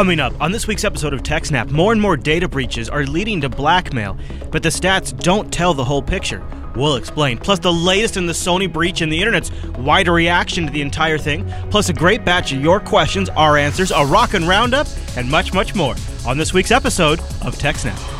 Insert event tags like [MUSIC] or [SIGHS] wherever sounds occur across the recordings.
Coming up on this week's episode of TechSnap, more and more data breaches are leading to blackmail, but the stats don't tell the whole picture. We'll explain. Plus, the latest in the Sony breach and the internet's wider reaction to the entire thing. Plus, a great batch of your questions, our answers, a rockin' roundup, and much, much more on this week's episode of TechSnap.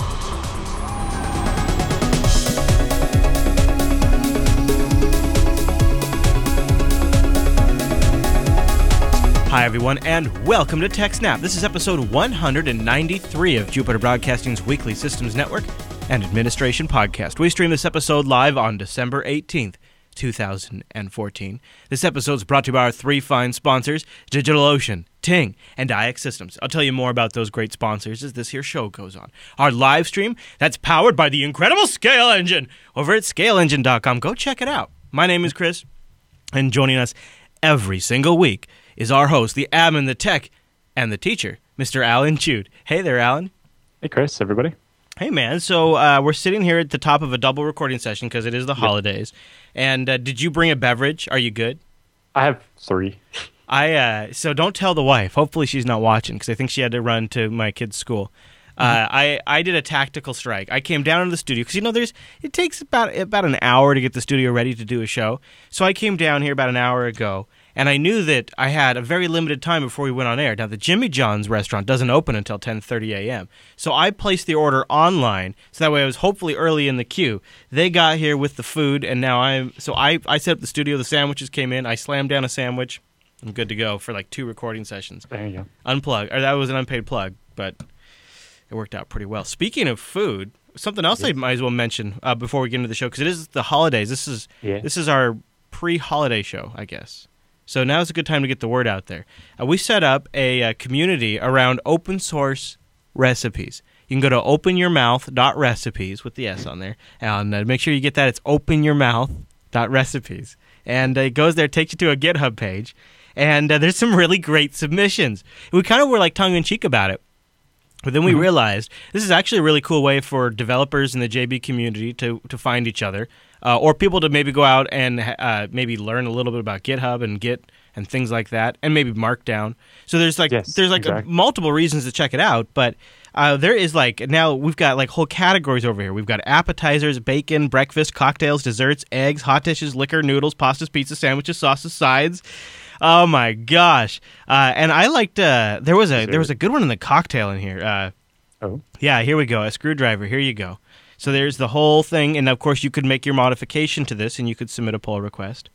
Hi, everyone, and welcome to TechSnap. This is episode 193 of Jupiter Broadcasting's weekly systems network and administration podcast. We stream this episode live on December 18th, 2014. This episode is brought to you by our three fine sponsors DigitalOcean, Ting, and IX Systems. I'll tell you more about those great sponsors as this here show goes on. Our live stream, that's powered by the incredible Scale Engine over at scaleengine.com. Go check it out. My name is Chris, and joining us every single week is our host, the admin, the tech, and the teacher, Mr. Allan Jude. Hey there, Alan. Hey, Chris, everybody. Hey, man. So uh, we're sitting here at the top of a double recording session because it is the holidays. And uh, did you bring a beverage? Are you good? I have three. I uh, so don't tell the wife. Hopefully she's not watching because I think she had to run to my kid's school. Uh, I I did a tactical strike. I came down to the studio because you know there's it takes about about an hour to get the studio ready to do a show. So I came down here about an hour ago, and I knew that I had a very limited time before we went on air. Now the Jimmy John's restaurant doesn't open until 10:30 a.m. So I placed the order online so that way I was hopefully early in the queue. They got here with the food and now I'm so I I set up the studio, the sandwiches came in, I slammed down a sandwich. I'm good to go for like two recording sessions. There you go. Unplug. Or that was an unpaid plug, but it worked out pretty well. Speaking of food, something else I might as well mention uh, before we get into the show because it is the holidays. This is Yeah. this is our pre-holiday show, I guess. So now is a good time to get the word out there. Uh, we set up a, uh community around open source recipes. You can go to openyourmouth.recipes with the S on there, and uh, make sure you get that. It's openyourmouth.recipes, and uh, it goes there, takes you to a GitHub page, and uh, there's some really great submissions. We kind of were like tongue in cheek about it. But then we realized this is actually a really cool way for developers in the JB community to, to find each other, uh, or people to maybe go out and uh, maybe learn a little bit about GitHub and Git and things like that, and maybe Markdown. So there's like Yes, there's like exactly. multiple reasons to check it out, but uh, there is like now we've got like whole categories over here. We've got appetizers, bacon, breakfast, cocktails, desserts, eggs, hot dishes, liquor, noodles, pastas, pizza, sandwiches, sauces, sides. Oh my gosh! Uh, and I liked uh, there was a there was a good one in the cocktail in here. Uh, Oh, yeah, here we go. A screwdriver. Here you go. So there's the whole thing, and of course you could make your modification to this, and you could submit a pull request.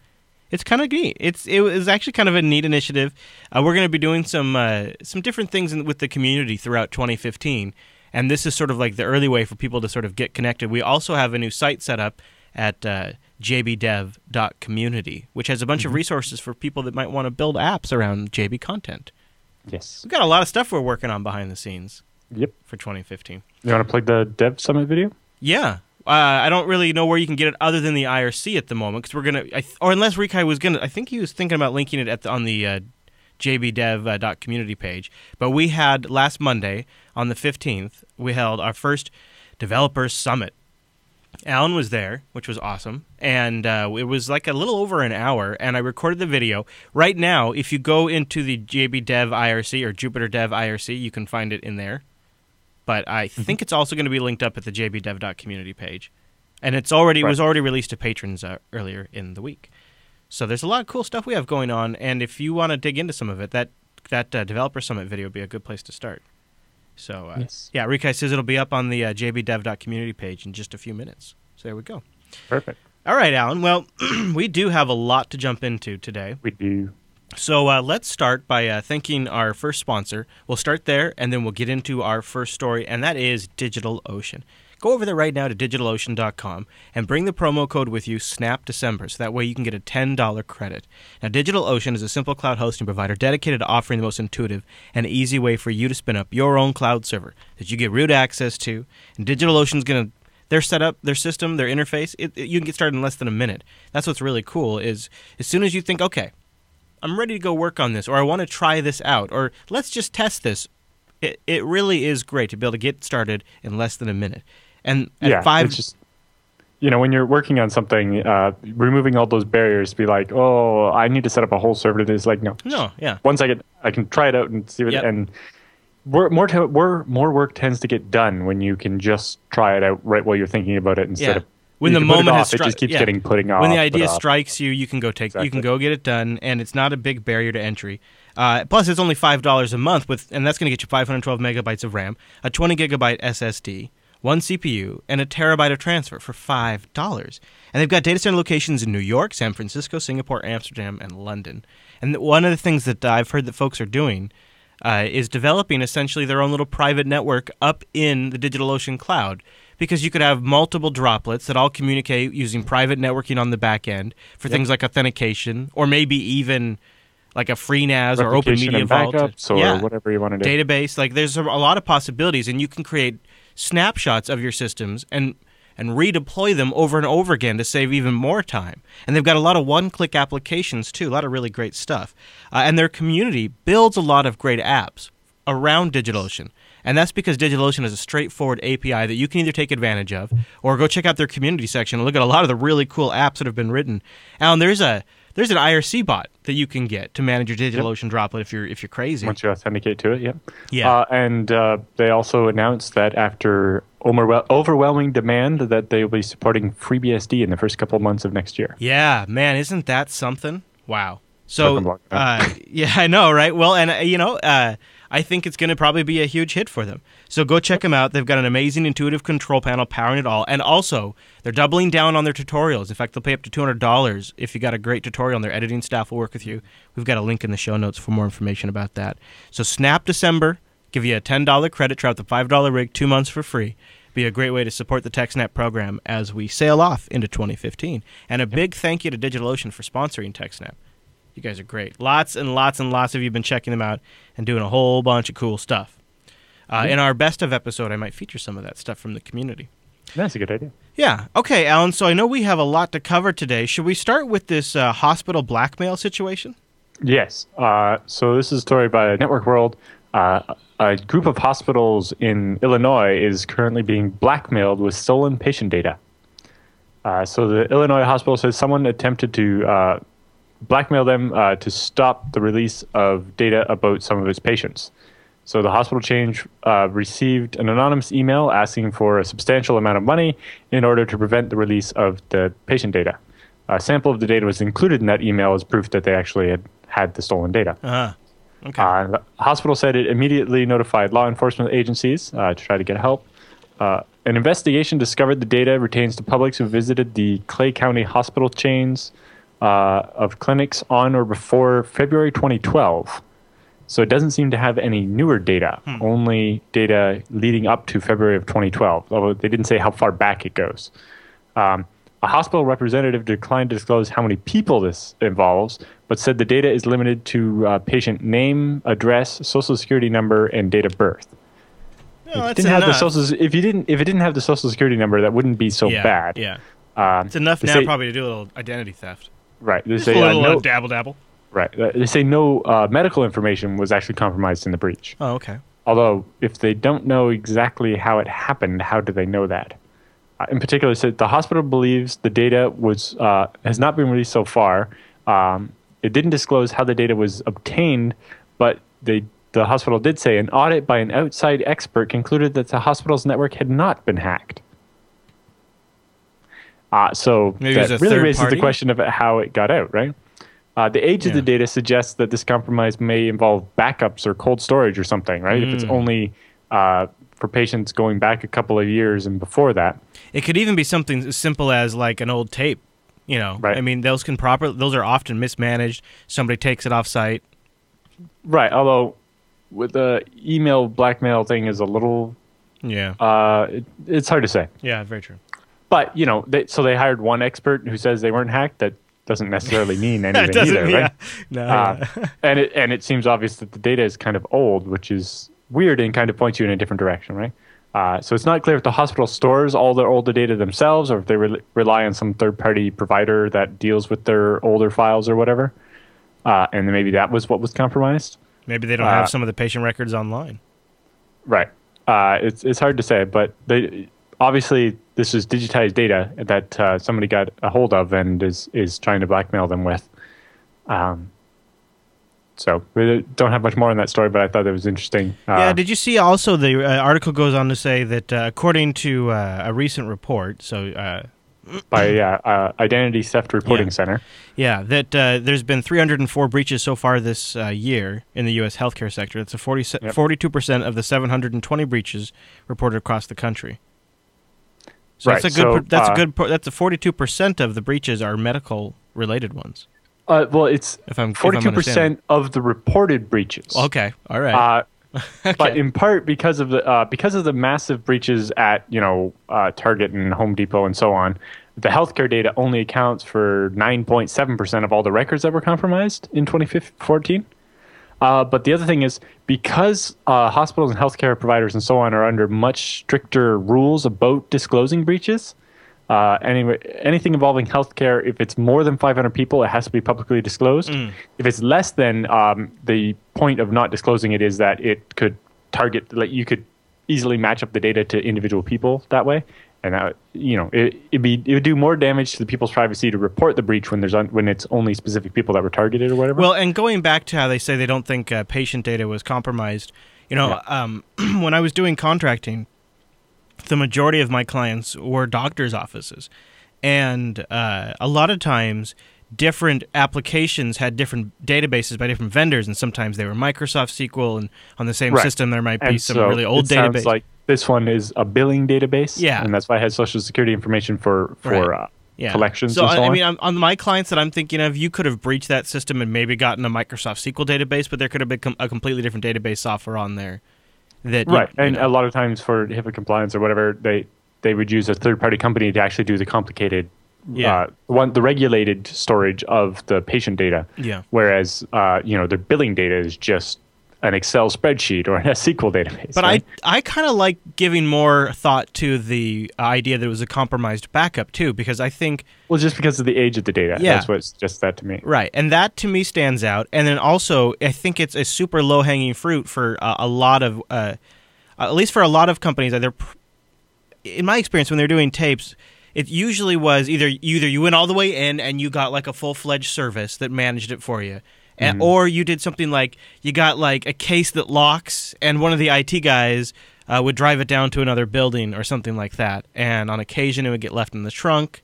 It's kind of neat. It's it was actually kind of a neat initiative. Uh, we're going to be doing some uh, some different things in, with the community throughout 2015, and this is sort of like the early way for people to sort of get connected. We also have a new site set up at uh, jbdev.community, which has a bunch of resources for people that might want to build apps around JB content. yes. We've got a lot of stuff we're working on behind the scenes Yep. for 2015. You want to plug the Dev Summit video? Yeah. Uh, I don't really know where you can get it other than the IRC at the moment because we're gonna, th- or unless Rikai was gonna, I think he was thinking about linking it at the, on the uh, jbdev uh, page. But we had last Monday on the fifteenth, we held our first developer summit. Alan was there, which was awesome, and uh, it was like a little over an hour. And I recorded the video. Right now, if you go into the JB Dev IRC or Jupiter Dev IRC, you can find it in there but I think it's also going to be linked up at the jbdev.community page. And it's already it was already released to patrons uh, earlier in the week. So there's a lot of cool stuff we have going on, and if you want to dig into some of it, that that uh, developer summit video would be a good place to start. So uh, Yes. yeah, Rikai says it'll be up on the uh, jbdev.community page in just a few minutes. So there we go. Perfect. All right, Alan. Well, [CLEARS THROAT] we do have a lot to jump into today. We do. So uh, let's start by uh, thanking our first sponsor. We'll start there, and then we'll get into our first story, and that is DigitalOcean. Go over there right now to digitalocean.com and bring the promo code with you, SNAP December, so that way you can get a $10 credit. Now, DigitalOcean is a simple cloud hosting provider dedicated to offering the most intuitive and easy way for you to spin up your own cloud server that you get root access to. And DigitalOcean's going to their setup, their system, their interface, it, it- you can get started in less than a minute. That's what's really cool. Is as soon as you think, okay, I'm ready to go work on this, or I want to try this out, or let's just test this. It, it really is great to be able to get started in less than a minute. And at yeah. five, It's just you know when you're working on something, uh, removing all those barriers. To be like, oh, I need to set up a whole server to this. Like, no, no, yeah, one second, I get, I can try it out and see what. Yep. And More, more, more, more work tends to get done when you can just try it out right while you're thinking about it instead Yeah. of When you the can put it moment off, has it just keeps yeah. getting putting off. when the idea strikes you, you can go take, you can go get it done, and it's not a big barrier to entry. Uh, plus, it's only five dollars a month with, and that's going to get you 512 megabytes of RAM, a 20 gigabyte SSD, one CPU, and a terabyte of transfer for five dollars. And they've got data center locations in New York, San Francisco, Singapore, Amsterdam, and London. And one of the things that I've heard that folks are doing uh, is developing essentially their own little private network up in the DigitalOcean cloud because you could have multiple droplets that all communicate using private networking on the back end for things like authentication or maybe even like a FreeNAS or Open Media Vault. backups or yeah, whatever you want to do. database. Like there's a, lot of possibilities, and you can create snapshots of your systems and and redeploy them over and over again to save even more time. And they've got a lot of one-click applications too, a lot of really great stuff. Uh, and their community builds a lot of great apps around DigitalOcean. And that's because DigitalOcean is a straightforward API that you can either take advantage of or go check out their community section and look at a lot of the really cool apps that have been written. Alan, there's a there's an IRC bot that you can get to manage your DigitalOcean droplet if you're if you're crazy. Once you authenticate to it, yeah. Yeah. Uh, and uh, they also announced that after overwhelming demand, that they will be supporting FreeBSD in the first couple of months of next year. Yeah, man, isn't that something? Wow. So, uh, [LAUGHS] yeah, I know, right? Well, and uh, you know, uh, I think it's going to probably be a huge hit for them. So go check them out. They've got an amazing intuitive control panel powering it all, and also they're doubling down on their tutorials. In fact, they'll pay up to two hundred dollars if you got a great tutorial. and Their editing staff will work with you. We've got a link in the show notes for more information about that. So Snap December, give you a ten dollar credit. Try out the five dollar rig, two months for free. Be a great way to support the TechSnap program as we sail off into 2015. And a big thank you to DigitalOcean for sponsoring TechSnap. You guys are great. Lots and lots and lots of you have been checking them out and doing a whole bunch of cool stuff. Uh, In our best of episode, I might feature some of that stuff from the community. That's a good idea. Yeah. Okay, Alan. So I know we have a lot to cover today. Should we start with this uh, hospital blackmail situation? Yes. Uh, so this is a story by Network World. Uh, a group of hospitals in Illinois is currently being blackmailed with stolen patient data. Uh, so the Illinois hospital says someone attempted to uh, blackmail them uh, to stop the release of data about some of its patients. So the hospital chain uh, received an anonymous email asking for a substantial amount of money in order to prevent the release of the patient data. A sample of the data was included in that email as proof that they actually had had the stolen data. Uh huh. Okay. Uh, the hospital said it immediately notified law enforcement agencies uh, to try to get help. Uh, an investigation discovered the data retains to publics who visited the Clay County hospital chains uh, of clinics on or before February 2012. So it doesn't seem to have any newer data, only data leading up to February of 2012, although they didn't say how far back it goes. Um, a hospital representative declined to disclose how many people this involves, but said the data is limited to uh, patient name, address, social security number, and date of birth. No, if, it didn't have the social, if you didn't, if it didn't have the social security number, that wouldn't be so yeah, bad. Yeah. Um, It's enough now say- probably to do a little identity theft. Right. They Just say a uh, little no. uh, dabble dabble. right. uh, They say no uh, medical information was actually compromised in the breach. Oh, okay. Although, if they don't know exactly how it happened, how do they know that? Uh, in particular, said the hospital believes the data was uh, has not been released so far. Um, it didn't disclose how the data was obtained, but they, the hospital did say an audit by an outside expert concluded that the hospital's network had not been hacked. Uh, so Maybe that really raises party? the question of how it got out, right? Uh, the age of the data suggests that this compromise may involve backups or cold storage or something, right? If it's Mm. only uh, for patients going back a couple of years and before that. It could even be something as simple as like an old tape. You know, Right. I mean, those can proper. Those are often mismanaged. Somebody takes it off site. Right. Although with the email blackmail thing is a little, Yeah. uh, it, it's hard to say. Yeah. Very true. But you know, they, so they hired one expert who says they weren't hacked. That doesn't necessarily mean [LAUGHS] anything either, yeah. right? [LAUGHS] No. Uh, yeah. [LAUGHS] and it and it seems obvious that the data is kind of old, which is weird and kind of points you in a different direction, right? Uh, so it's not clear if the hospital stores all their older data themselves, or if they re- rely on some third-party provider that deals with their older files or whatever. Uh, and then maybe that was what was compromised. Maybe they don't uh, have some of the patient records online. Right. Uh, it's it's hard to say, but they obviously this is digitized data that uh, somebody got a hold of and is is trying to blackmail them with. Um, So we don't have much more on that story, but I thought it was interesting. Uh, yeah, did you see also the uh, article goes on to say that uh, according to uh, a recent report, so uh, by yeah, uh, Identity Theft Reporting Yeah. Center. yeah, that uh, there's been 304 breaches so far this uh, year in the U.S. healthcare sector. That's a 40, Yep. 42% of the 720 breaches reported across the country. So Right, that's a good. so, that's uh, a good. That's a 42% of the breaches are medical related ones. Uh, well, it's If I'm forty-two percent of the reported breaches. Okay, all right. Uh, [LAUGHS] but in part because of the uh, because of the massive breaches at you know uh, Target and Home Depot and so on, the healthcare data only accounts for nine point seven percent of all the records that were compromised in 2014. Uh, but the other thing is because uh, hospitals and healthcare providers and so on are under much stricter rules about disclosing breaches. Uh, anyway, anything involving healthcare, if it's more than 500 people, it has to be publicly disclosed. If it's less than, um, the point of not disclosing it is that it could target, like you could easily match up the data to individual people that way, and that, you know, it it'd be it would do more damage to the people's privacy to report the breach when there's un, when it's only specific people that were targeted or whatever. Well, and going back to how they say they don't think uh, patient data was compromised, you know, um, [CLEARS THROAT] when I was doing contracting, the majority of my clients were doctors' offices, and uh, a lot of times different applications had different databases by different vendors, and sometimes they were Microsoft SQL, and on the same Right. system there might be and some so really old it database. like this one is a billing database. Yeah. and that's why it has social security information for for Right. uh, yeah. collections So, so I, I mean, on, on my clients that I'm thinking of, you could have breached that system and maybe gotten a Microsoft SQL database, but there could have been com- a completely different database software on there. That you- right, you and know. a lot of times for HIPAA compliance or whatever, they they would use a third party company to actually do the complicated. Yeah. Uh, one the regulated storage of the patient data. Yeah. Whereas, uh, you know, their billing data is just an Excel spreadsheet or a [LAUGHS] SQL database. But right? I I kind of like giving more thought to the idea that it was a compromised backup too, because I think well, just because of the age of the data, Yeah. that's what suggests that to me. right, and that to me stands out. And then also, I think it's a super low hanging fruit for uh, a lot of, uh, at least for a lot of companies. Either, pr- in my experience, when they're doing tapes. It usually was either either you went all the way in and you got like a full fledged service that managed it for you, and, or you did something like you got like a case that locks, and one of the IT guys uh, would drive it down to another building or something like that, and on occasion it would get left in the trunk.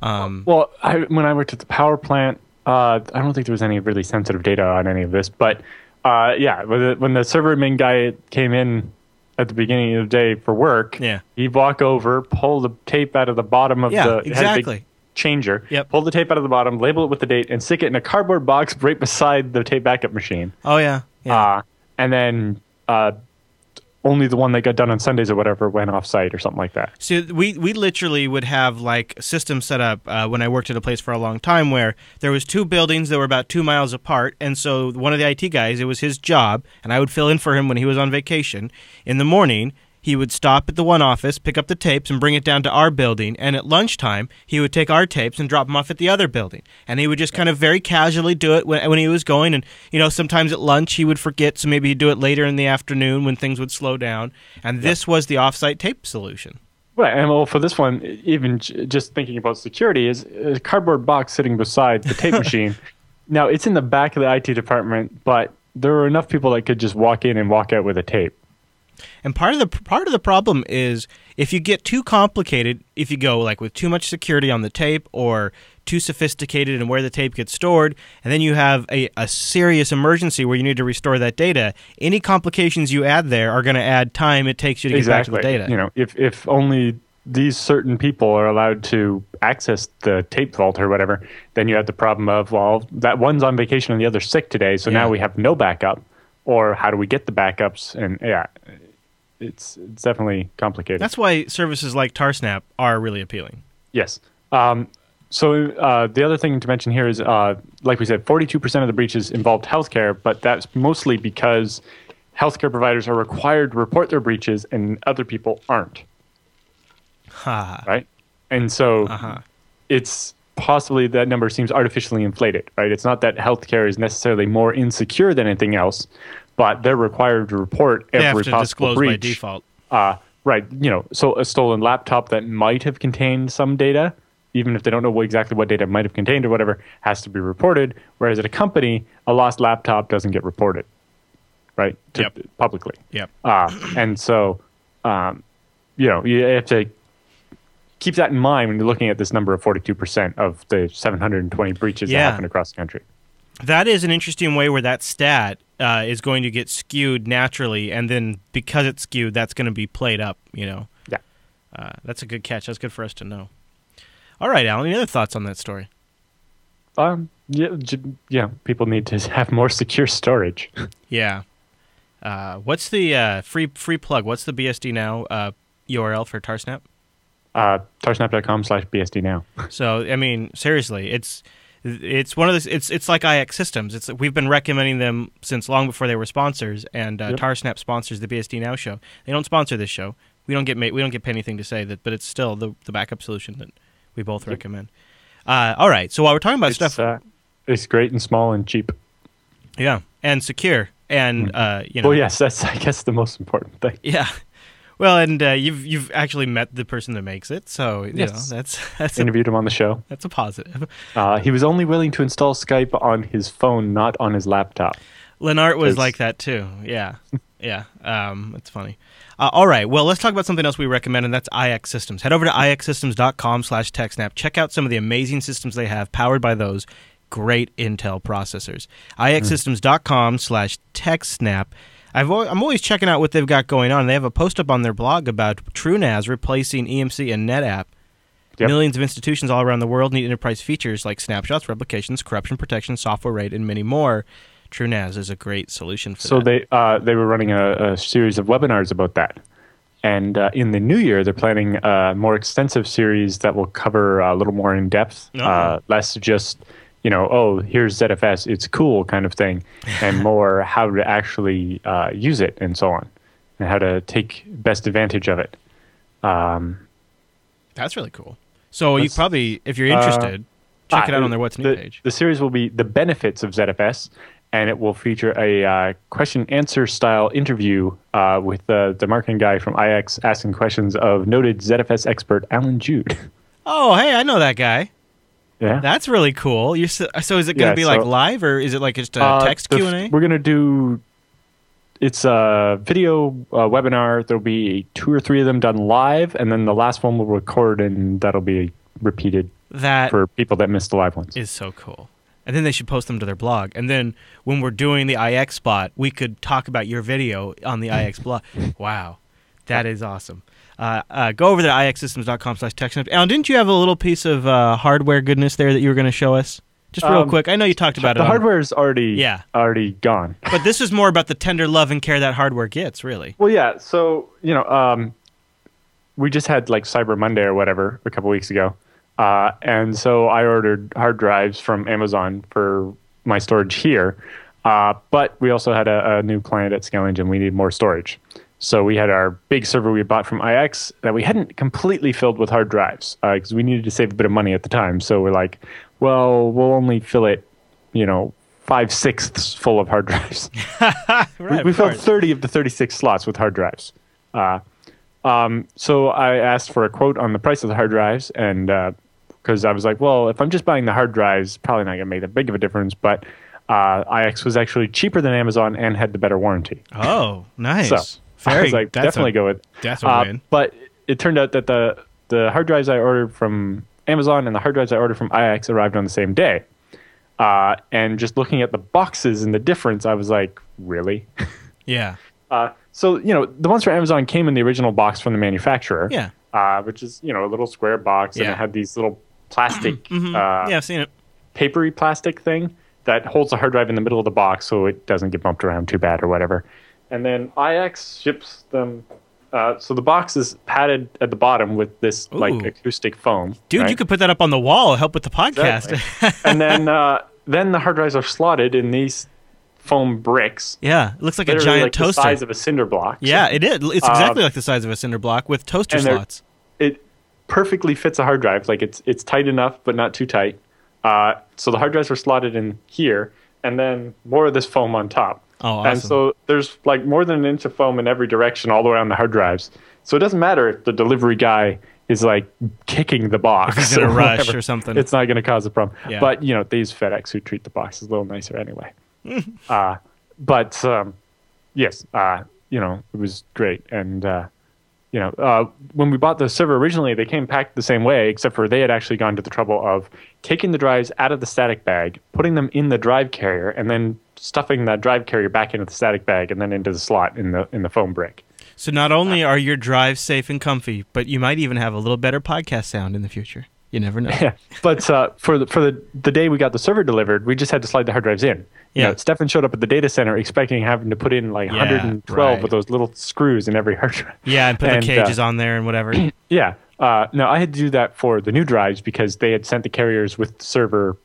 Um, Well, I, when I worked at the power plant, uh, I don't think there was any really sensitive data on any of this. But uh, yeah, when the, when the server admin guy came in at the beginning of the day for work, Yeah. he'd walk over, pull the tape out of the bottom of Yeah, the it had a big exactly. Changer, Yep. pull the tape out of the bottom, label it with the date, and stick it in a cardboard box right beside the tape backup machine. oh yeah, yeah. Uh, and then uh, only the one that got done on Sundays or whatever went off site or something like that. So we we literally would have like systems set up uh, when I worked at a place for a long time where there was two buildings that were about two miles apart, and so one of the IT guys, it was his job, and I would fill in for him when he was on vacation. In the morning, he would stop at the one office, pick up the tapes, and bring it down to our building. And at lunchtime, he would take our tapes and drop them off at the other building. And he would just kind of very casually do it when, when he was going. And you know, sometimes at lunch he would forget, so maybe he'd do it later in the afternoon when things would slow down. And this was the offsite tape solution. Right, and well, for this one, even just thinking about security, is a cardboard box sitting beside the tape [LAUGHS] machine. Now, it's in the back of the IT department, but there are enough people that could just walk in and walk out with a tape. And part of the part of the problem is if you get too complicated, if you go like with too much security on the tape or too sophisticated in where the tape gets stored, and then you have a, a serious emergency where you need to restore that data, any complications you add there are going to add time it takes you to get back to the data. You know, if if only these certain people are allowed to access the tape vault or whatever, then you have the problem of well, that one's on vacation and the other's sick today, so Yeah. now we have no backup. Or how do we get the backups? And yeah, it's it's definitely complicated. That's why services like Tarsnap are really appealing. Yes. Um, so uh, the other thing to mention here is, uh, like we said, 42% of the breaches involved healthcare, but that's mostly because healthcare providers are required to report their breaches and other people aren't, Ha. right? And so Uh-huh. it's possibly that number seems artificially inflated, right? It's not that healthcare is necessarily more insecure than anything else, but they're required to report They every possible breach. by default. Uh, right. You know, so a stolen laptop that might have contained some data, even if they don't know what, exactly what data it might have contained or whatever, has to be reported. Whereas at a company, a lost laptop doesn't get reported, right? To, Yep. Publicly. Yep. Uh, and so, um, you know, you have to keep that in mind when you're looking at this number of 42% of the 720 breaches Yeah. that happen across the country. That is an interesting way where that stat uh, is going to get skewed naturally, and then because it's skewed, that's going to be played up. You know. Yeah. Uh, that's a good catch. That's good for us to know. All right, Alan. Any other thoughts on that story? Um, yeah, j- yeah, people need to [LAUGHS] have more secure storage. [LAUGHS] Yeah. Uh, what's the uh, free free plug? What's the BSD now uh, URL for Tarsnap? Uh, tarsnap.com slash BSD now. [LAUGHS] So I mean, seriously, it's it's one of those. It's it's like IX Systems. It's we've been recommending them since long before they were sponsors, and uh, Yep. Tarsnap sponsors the BSD Now show. They don't sponsor this show. We don't get ma- we don't get paid anything to say that, but it's still the the backup solution that we both Yep. recommend. Uh, all right, so while we're talking about It's, stuff, uh, it's great and small and cheap. yeah, and secure, and uh, you know, Well, yes, that's I guess the most important thing. yeah. Well, and uh, you've you've actually met the person that makes it, so you Yes. know that's that's a, Interviewed him on the show. that's a positive. Uh, he was only willing to install Skype on his phone, not on his laptop. Lenart was like that too. Yeah, yeah. Um, it's funny. Uh, all right. Well, let's talk about something else we recommend, and that's IX Systems. Head over to ixsystems.com/slash TechSnap. Check out some of the amazing systems they have, powered by those great Intel processors. ixsystems.com/slash TechSnap. I've al- I'm always checking out what they've got going on. They have a post up on their blog about TrueNAS replacing EMC and NetApp. Yep. Millions of institutions all around the world need enterprise features like snapshots, replications, corruption protection, software RAID, and many more. TrueNAS is a great solution for So that. So they uh, they were running a, a series of webinars about that, and uh, in the new year they're planning a more extensive series that will cover a little more in depth, Oh. uh, less just you know oh here's ZFS it's cool kind of thing, and [LAUGHS] more how to actually uh, use it and so on, and how to take best advantage of it. Um, That's really cool. So you probably, if you're interested, check it out on their What's New the, page. The series will be the benefits of ZFS, and it will feature a uh, question answer style interview uh, with uh, the marketing guy from IX asking questions of noted ZFS expert Allan Jude. [LAUGHS] Oh, hey, I know that guy. Yeah. That's really cool. You so, so is it going to Yeah, be like live or is it like just a Uh, text Q and A? We're gonna do. It's a video uh, webinar. There'll be two or three of them done live, and then the last one will record, and that'll be repeated That for people that missed the live ones. is so cool. And then they should post them to their blog. And then when we're doing the IX spot, we could talk about your video on the IX blog. Wow, that is awesome. Uh, uh, go over to ixsystems.com slash TechSnap. Alan, didn't you have a little piece of uh, hardware goodness there that you were going to show us? Just real Um, quick. I know you talked about the it. The hardware is already Yeah. already gone. But this is more about the tender love and care that hardware gets, really. Well, yeah. So you know, um, we just had like Cyber Monday or whatever a couple weeks ago, uh, and so I ordered hard drives from Amazon for my storage here. Uh, but we also had a, a new client at Scale Engine. We need more storage, so we had our big server we bought from IX that we hadn't completely filled with hard drives because we needed to save a bit of money at the time. So we're like, well, we'll only fill it, you know. Five sixths full of hard [LAUGHS] drives [LAUGHS] Right, we, we filled course. 30 of the 36 slots with hard drives. Uh, um, so I asked for a quote on the price of the hard drives, and because I was like, well, if I'm just buying the hard drives, probably not going to make that big of a difference. But uh, IX was actually cheaper than Amazon and had the better warranty. Oh, nice. So I was like, definitely a, go with. That's a Uh, win. but it turned out that the the hard drives I ordered from Amazon and the hard drives I ordered from IX arrived on the same day. Uh, and just looking at the boxes and the difference, I was like, really? [LAUGHS] Yeah. Uh, so you know, the ones from Amazon came in the original box from the manufacturer. Yeah. Uh, which is you know a little square box, and it had these little plastic, [CLEARS THROAT] Mhm. uh, yeah, I've seen it. papery plastic thing that holds the hard drive in the middle of the box, so it doesn't get bumped around too bad or whatever. And then IX ships them. Uh, so the box is padded at the bottom with this like acoustic foam. Dude, right? you could put that up on the wall, help with the podcast. Exactly. [LAUGHS] and then uh, then the hard drives are slotted in these foam bricks. yeah, it looks like a giant like the size of a cinder block. yeah, it is. It's exactly like the size of a cinder block with toaster slots. it perfectly fits a hard drive. Like it's it's tight enough, but not too tight. Uh, so the hard drives are slotted in here, and then more of this foam on top. Oh, And so there's like more than an inch of foam in every direction, all the way on the hard drives. So it doesn't matter if the delivery guy is like kicking the box. In a or rush whatever, or something. It's not going to cause a problem. Yeah. But you know, these FedEx who treat the boxes a little nicer anyway. [LAUGHS] uh, but um, yes, uh, you know, it was great. And uh, you know, uh, when we bought the server originally, they came packed the same way, except for they had actually gone to the trouble of taking the drives out of the static bag, putting them in the drive carrier, and then stuffing that drive carrier back into the static bag and then into the slot in the in the foam brick. So not only are your drives safe and comfy, but you might even have a little better podcast sound in the future. You never know. Yeah, but uh, for the for the the day we got the server delivered, we just had to slide the hard drives in. You Yeah. know, Stefan showed up at the data center expecting having to put in like Yeah, 112 right. of those little screws in every hard drive. Yeah, and put And, the uh, cages on there and whatever. [CLEARS THROAT] Yeah. Uh, no, I had to do that for the new drives because they had sent the carriers with the server,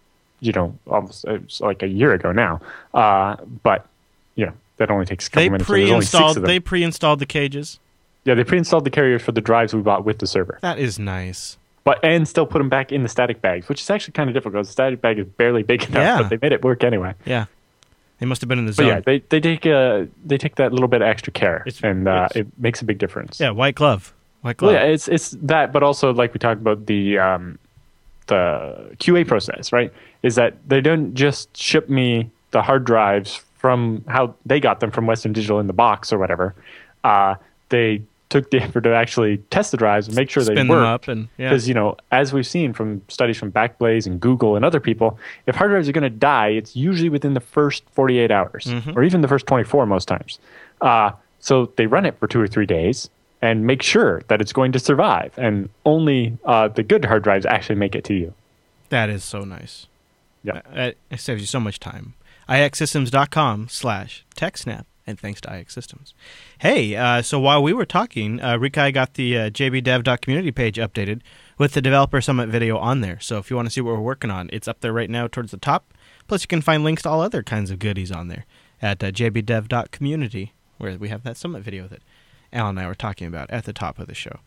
you know, almost like a year ago now. Uh, but you know, that only takes a couple they minutes. and there's only pre-installed. They pre-installed the cages. yeah, they pre-installed the carriers for the drives we bought with the server, That is nice. But and still put them back in the static bags, which is actually kind of difficult. The static bag is barely big enough, Yeah. but they made it work anyway. Yeah, they must have been in the But zone. yeah, they they take uh, they take that little bit of extra care, It's- and uh, it makes a big difference. yeah, white glove. White glove. Well, yeah, it's it's that, but also like we talked about the um, the QA process, right? Is that they don't just ship me the hard drives from how they got them from Western Digital in the box or whatever. Uh, they took the effort to actually test the drives and make sure they Spin work. them up and yeah. Because you know, as we've seen from studies from Backblaze and Google and other people, if hard drives are going to die, it's usually within the first 48 hours, Mm-hmm. or even the first 24 most times. Uh, so they run it for two or three days and make sure that it's going to survive, and only uh, the good hard drives actually make it to you. That is so nice. Yeah. It saves you so much time. ixsystems.com slash TechSnap. And thanks to IX Systems. Hey, uh, so while we were talking, uh, Rikai got the uh, jbdev.community page updated with the Developer Summit video on there. So if you want to see what we're working on, it's up there right now towards the top. Plus, you can find links to all other kinds of goodies on there at uh, jbdev.community, where we have that Summit video that Alan and I were talking about at the top of the show.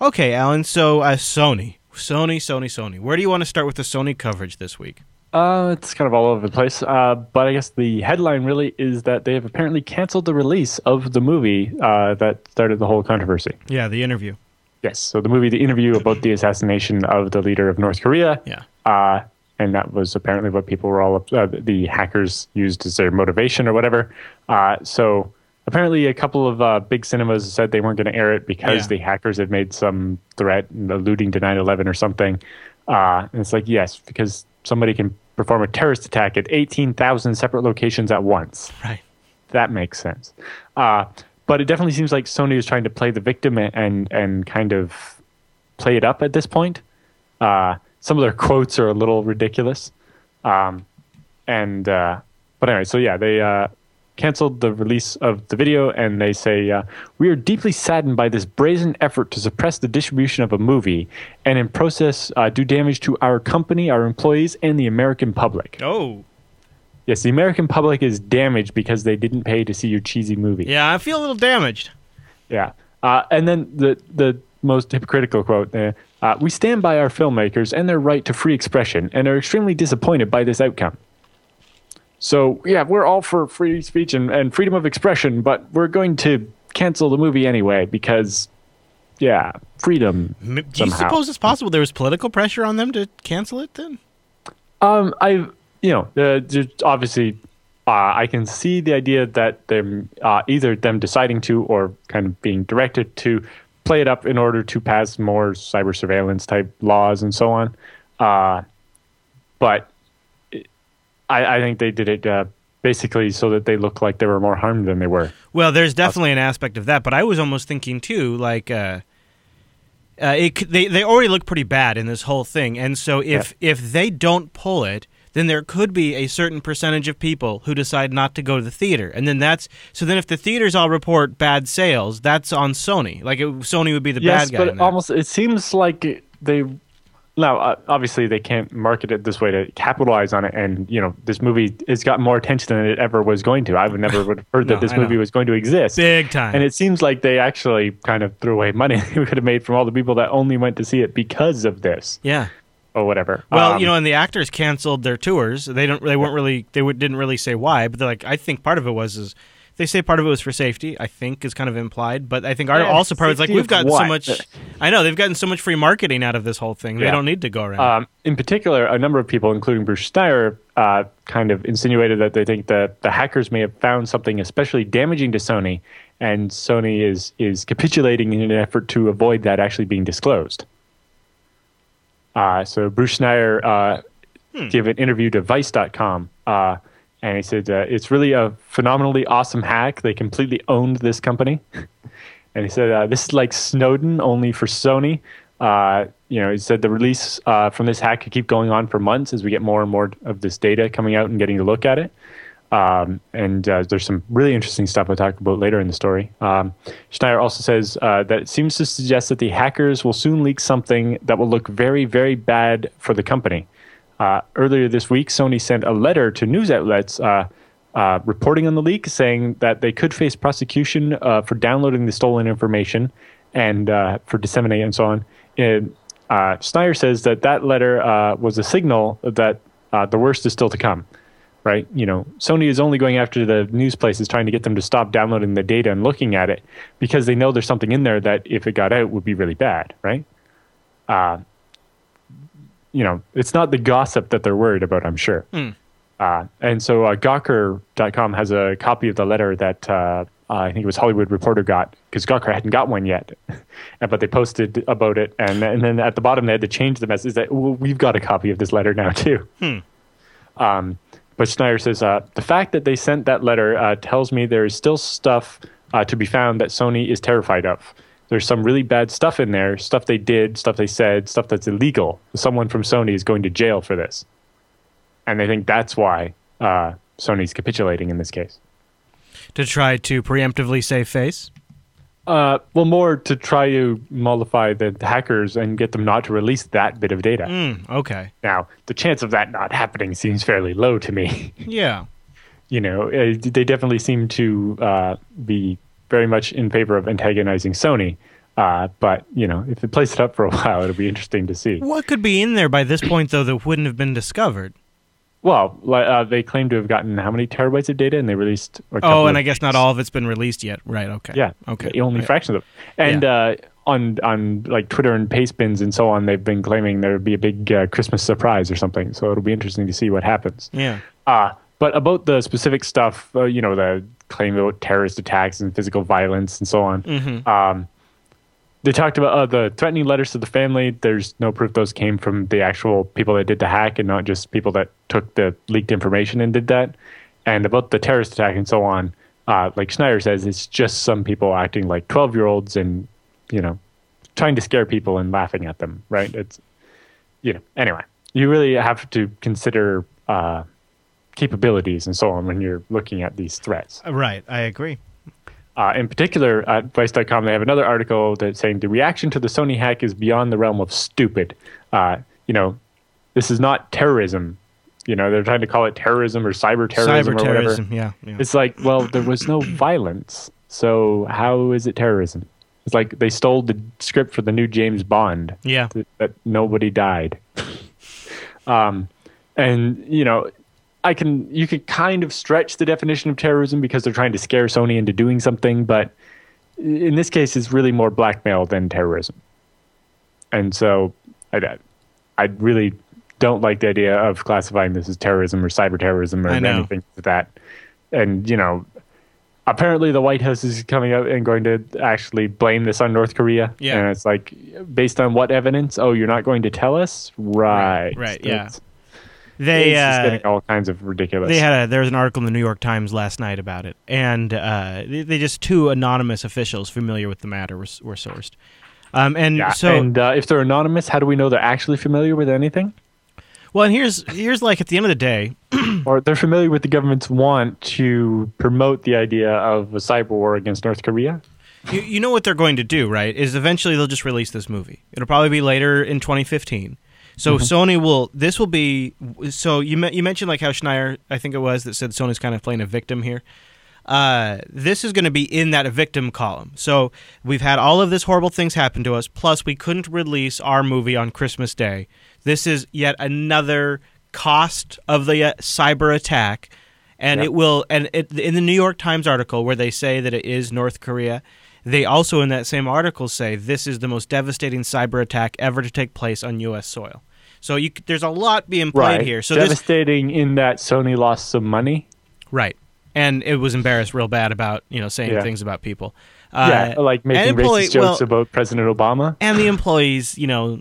Okay, Alan, so uh, Sony. Sony, Sony, Sony. Where do you want to start with the Sony coverage this week? Uh, it's kind of all over the place. Uh, but I guess the headline really is that they have apparently canceled the release of the movie uh, that started the whole controversy. Yeah, the interview. Yes. So the movie, the interview about the assassination of the leader of North Korea. Yeah. Uh, and that was apparently what people were all, uh, the hackers used as their motivation or whatever. Uh, so apparently a couple of uh, big cinemas said they weren't going to air it because Yeah. the hackers had made some threat alluding to 9-11 or something. Uh, and it's like, yes, because somebody can perform a terrorist attack at 18,000 separate locations at once Right. that makes sense. Uh, but it definitely seems like Sony is trying to play the victim and and kind of play it up at this point. Uh, some of their quotes are a little ridiculous, um, and uh, but anyway, so yeah, they uh, canceled the release of the video, and they say uh, we are deeply saddened by this brazen effort to suppress the distribution of a movie, and in process uh, do damage to our company, our employees, and the American public. Oh. Yes, the American public is damaged because they didn't pay to see your cheesy movie. Yeah, I feel a little damaged. Yeah. Uh, and then the the most hypocritical quote there. Uh, we stand by our filmmakers and their right to free expression and are extremely disappointed by this outcome. So, yeah, we're all for free speech and, and freedom of expression, but we're going to cancel the movie anyway because, yeah, freedom. Do you suppose it's possible there was political pressure on them to cancel it then? Um, I, you know, uh, obviously, uh, I can see the idea that them uh, either them deciding to or kind of being directed to play it up in order to pass more cyber surveillance type laws and so on. Uh, but I, I think they did it uh, basically so that they look like they were more harmed than they were. Well, there's definitely an aspect of that, but I was almost thinking too, like, uh, uh, it, they they already look pretty bad in this whole thing, and so if if they don't pull it, then there could be a certain percentage of people who decide not to go to the theater, and then that's so. Then if the theaters all report bad sales, that's on Sony. Like it, Sony would be the yes, bad guy. but almost it seems like they now uh, obviously they can't market it this way to capitalize on it and you know this movie has got more attention than it ever was going to i would never would have heard [LAUGHS] No, that this I know. movie was going to exist big time. and it seems like they actually kind of threw away money [LAUGHS] they could have made from all the people that only went to see it because of this yeah. or whatever Well, Um, you know, and the actors canceled their tours. They don't. They weren't really. They didn't really say why, but they're like. I think part of it was is They say part of it was for safety. I think is kind of implied, but I think our Yeah, also part is like we've gotten so much. I know they've gotten so much free marketing out of this whole thing. They don't need to go around. Um, in particular, a number of people, including Bruce Schneier, uh, kind of insinuated that they think that the hackers may have found something especially damaging to Sony, and Sony is is capitulating in an effort to avoid that actually being disclosed. Uh, so Bruce Schneier uh, gave an interview to Vice.com, uh, and he said uh, it's really a phenomenally awesome hack. They completely owned this company. [LAUGHS] And he said, uh, "This is like Snowden, only for Sony." Uh, you know, he said the release uh, from this hack could keep going on for months as we get more and more of this data coming out and getting to look at it. Um, and uh, there's some really interesting stuff I'll talk about later in the story. Um, Schneier also says uh, that it seems to suggest that the hackers will soon leak something that will look very, very bad for the company. Uh, earlier this week, Sony sent a letter to news outlets uh, uh, reporting on the leak, saying that they could face prosecution uh, for downloading the stolen information and uh, for disseminating and so on. And, uh, Schneier says that that letter was a signal that the worst is still to come. Right? You know, Sony is only going after the news places, trying to get them to stop downloading the data and looking at it because they know there's something in there that, if it got out, would be really bad. Right? You know, it's not the gossip that they're worried about. I'm sure. Uh, and so uh, Gawker.com has a copy of the letter that uh, I think it was Hollywood Reporter got because Gawker hadn't got one yet, [LAUGHS] but they posted about it, and and then at the bottom they had to change the message that well, we've got a copy of this letter now [LAUGHS] too. Um, but Schneier says uh, the fact that they sent that letter uh, tells me there is still stuff uh, to be found that Sony is terrified of. There's some really bad stuff in there, stuff they did, stuff they said, stuff that's illegal. Someone from Sony is going to jail for this and they think that's why uh, Sony's capitulating in this case. to try to preemptively save face. Uh, well, more to try to mollify the hackers and get them not to release that bit of data. Mm, okay. Now, the chance of that not happening seems fairly low to me. [LAUGHS] Yeah. you know, uh, they definitely seem to uh, be very much in favor of antagonizing Sony. Uh, but you know, if it plays it up for a [LAUGHS] while, it'll be interesting to see. What could be in there by this point though that wouldn't have been discovered? Well, uh, they claim to have gotten how many terabytes of data, and they released. A couple Oh, and I guess not all of it's been released yet. Right. Okay. Yeah. Okay. Only Yeah. fractions of them. And uh, on on like Twitter and Pastebins and so on, they've been claiming there would be a big uh, Christmas surprise or something. So it'll be interesting to see what happens. Yeah. Uh, but about the specific stuff, uh, you know, the claim about terrorist attacks and physical violence and so on. Mm-hmm. Um, they talked about uh, the threatening letters to the family. There's no proof those came from the actual people that did the hack and not just people that took the leaked information and did that. And about the terrorist attack and so on, uh, like Schneier says, it's just some people acting like 12 year olds and, you know, trying to scare people and laughing at them, right? It's, you know, anyway, you really have to consider uh, capabilities and so on when you're looking at these threats. Right. I agree. Uh, in particular, at Vice.com, they have another article that's saying the reaction to the Sony hack is beyond the realm of stupid. Uh, you know, this is not terrorism. You know, they're trying to call it terrorism or cyber terrorism Cyber or whatever. Yeah. yeah. It's like, well, there was no [CLEARS THROAT] violence, so how is it terrorism? It's like they stole the script for the new James Bond yeah. that, that nobody died. [LAUGHS] um, and you know, I can you could kind of stretch the definition of terrorism because they're trying to scare Sony into doing something, but in this case, it's really more blackmail than terrorism. And so, I, I really don't like the idea of classifying this as terrorism or cyber terrorism or anything like that. And you know, apparently the White House is coming out and going to actually blame this on North Korea. Yeah. And it's like, based on what evidence? Oh, you're not going to tell us? Right. right, yeah. They uh, getting all kinds of ridiculous. they had a there was an article in the New York Times last night about it, and uh, they, they just two anonymous officials familiar with the matter were, were sourced. Um, and yeah. so and uh, if they're anonymous, how do we know they're actually familiar with anything? well, and here's here's like at the end of the day, [CLEARS THROAT] or they're familiar with the government's want to promote the idea of a cyber war against North Korea? you, you know what they're going to do, right? Is eventually they'll just release this movie. It'll probably be later in 2015. So Sony will. This will be. So you you mentioned like how Schneier, I think it was, that said Sony's kind of playing a victim here. Uh, this is going to be in that victim column. So we've had all of this horrible things happen to us. Plus, we couldn't release our movie on Christmas Day. This is yet another cost of the uh, cyber attack and Yep. it will. And it, in the New York Times article where they say that it is North Korea, they also in that same article say this is the most devastating cyber attack ever to take place on U.S. soil. So you, there's a lot being played right. here. So this, Devastating in that Sony lost some money. right, and it was embarrassed real bad about you know saying Yeah. things about people. yeah, Uh, like making employee- racist jokes well- about President Obama. and the employees, you know,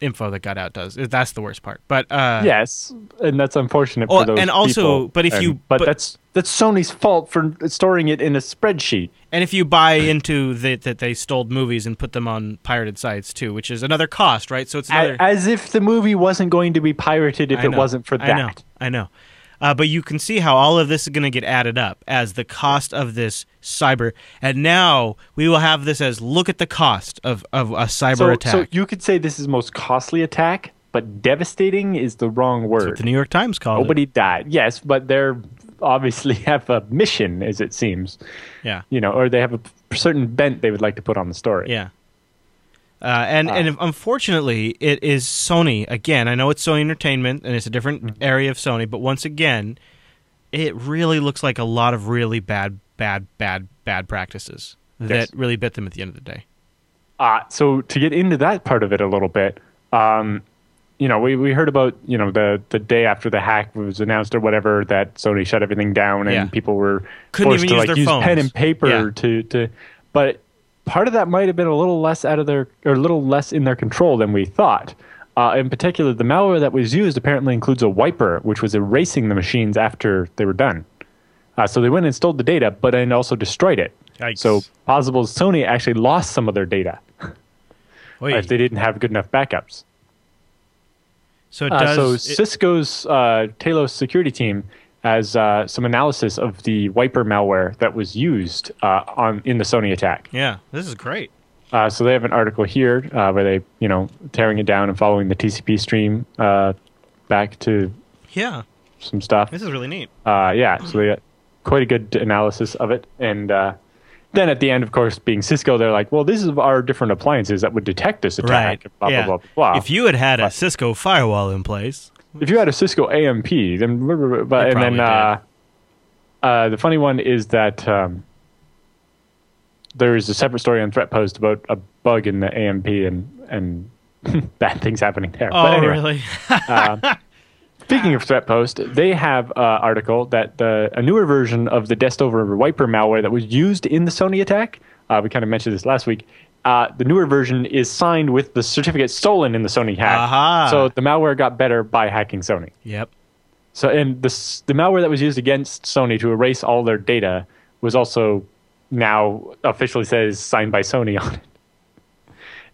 info that got out does. That's the worst part. But uh, yes, and that's unfortunate Oh, for those and also- people. but if And- you- but, but- that's that's Sony's fault for storing it in a spreadsheet. And if you buy into the, that they stole movies and put them on pirated sites too, which is another cost, right? So it's another. A- As if the movie wasn't going to be pirated if I it wasn't for that. I know. I know. Uh, but you can see how all of this is going to get added up as the cost of this cyber. And now we will have this as look at the cost of, of a cyber So, attack. so you could say this is most costly attack, but devastating is the wrong That's what word. the New York Times called Nobody died. Yes, but they're obviously [LAUGHS] have a mission, as it seems. Yeah. You know, or they have a certain bent they would like to put on the story. Yeah. Uh, and and unfortunately, it is Sony again. I know it's Sony Entertainment, and it's a different Mm-hmm. area of Sony, but once again, it really looks like a lot of really bad, bad, bad, bad practices that Yes. really bit them at the end of the day. Uh, so to get into that part of it a little bit, um, you know, we, we heard about you know the the day after the hack was announced or whatever that Sony shut everything down and Yeah. people were Couldn't forced even to use like their use phones. pen and paper Yeah. to to, but part of that might have been a little less out of their or a little less in their control than we thought. Uh, in particular, the malware that was used apparently includes a wiper, which was erasing the machines after they were done. Uh, so they went and stole the data, but then also destroyed it. Yikes. So possible Sony actually lost some of their data [LAUGHS] if they didn't have good enough backups. so it Uh, does. so it- Cisco's uh, Talos security team has uh, some analysis of the wiper malware that was used uh, on in the Sony attack. yeah, this is great. Uh, so they have an article here uh, where they, you know, tearing it down and following the TCP stream uh, back to Yeah, some stuff. this is really neat. Uh, yeah, so they got quite a good analysis of it. And uh, then at the end, of course, being Cisco, they're like, well, this is our different appliances that would detect this attack. Right. Blah, yeah. blah, blah, blah. If you had had a Cisco firewall in place, if you had a Cisco AMP, then but, and then uh, uh, the funny one is that um, there is a separate story on Threatpost about a bug in the AMP and and [LAUGHS] bad things happening there. oh but anyway, really? speaking of Threatpost, they have an article that the, a newer version of the Destover wiper malware that was used in the Sony attack. Uh, we kind of mentioned this last week. Uh, the newer version is signed with the certificate stolen in the Sony hack. Aha. So the malware got better by hacking Sony. yep. So, and the the malware that was used against Sony to erase all their data was also now officially says signed by Sony on it,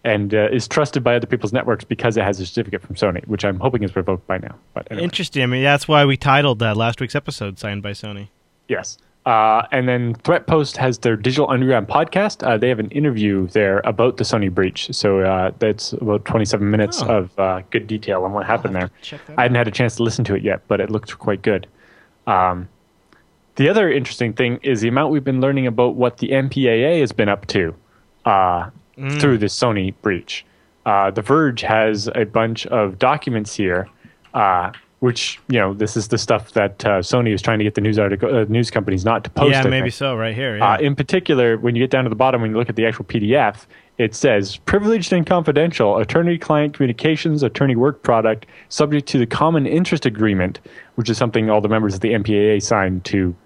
and uh, is trusted by other people's networks because it has a certificate from Sony, which I'm hoping is revoked by now. But anyway, Interesting. I mean, that's why we titled uh, last week's episode "Signed by Sony." yes. Uh, and then Threatpost has their Digital Underground podcast. Uh, they have an interview there about the Sony breach. So uh, that's about 27 minutes Oh. of uh, good detail on what happened there. I hadn't had a chance to listen to it yet, but it looked quite good. Um, the other interesting thing is the amount we've been learning about what the MPAA has been up to uh, through this Sony breach. Uh, the Verge has a bunch of documents here, uh, which you know this is the stuff that uh, Sony is trying to get the news article uh, news companies not to post. yeah, I maybe think. so. Right here. Yeah. Uh, in particular, when you get down to the bottom, when you look at the actual PDF, it says privileged and confidential attorney client communications, attorney work product, subject to the common interest agreement, which is something all the members of the MPAA signed to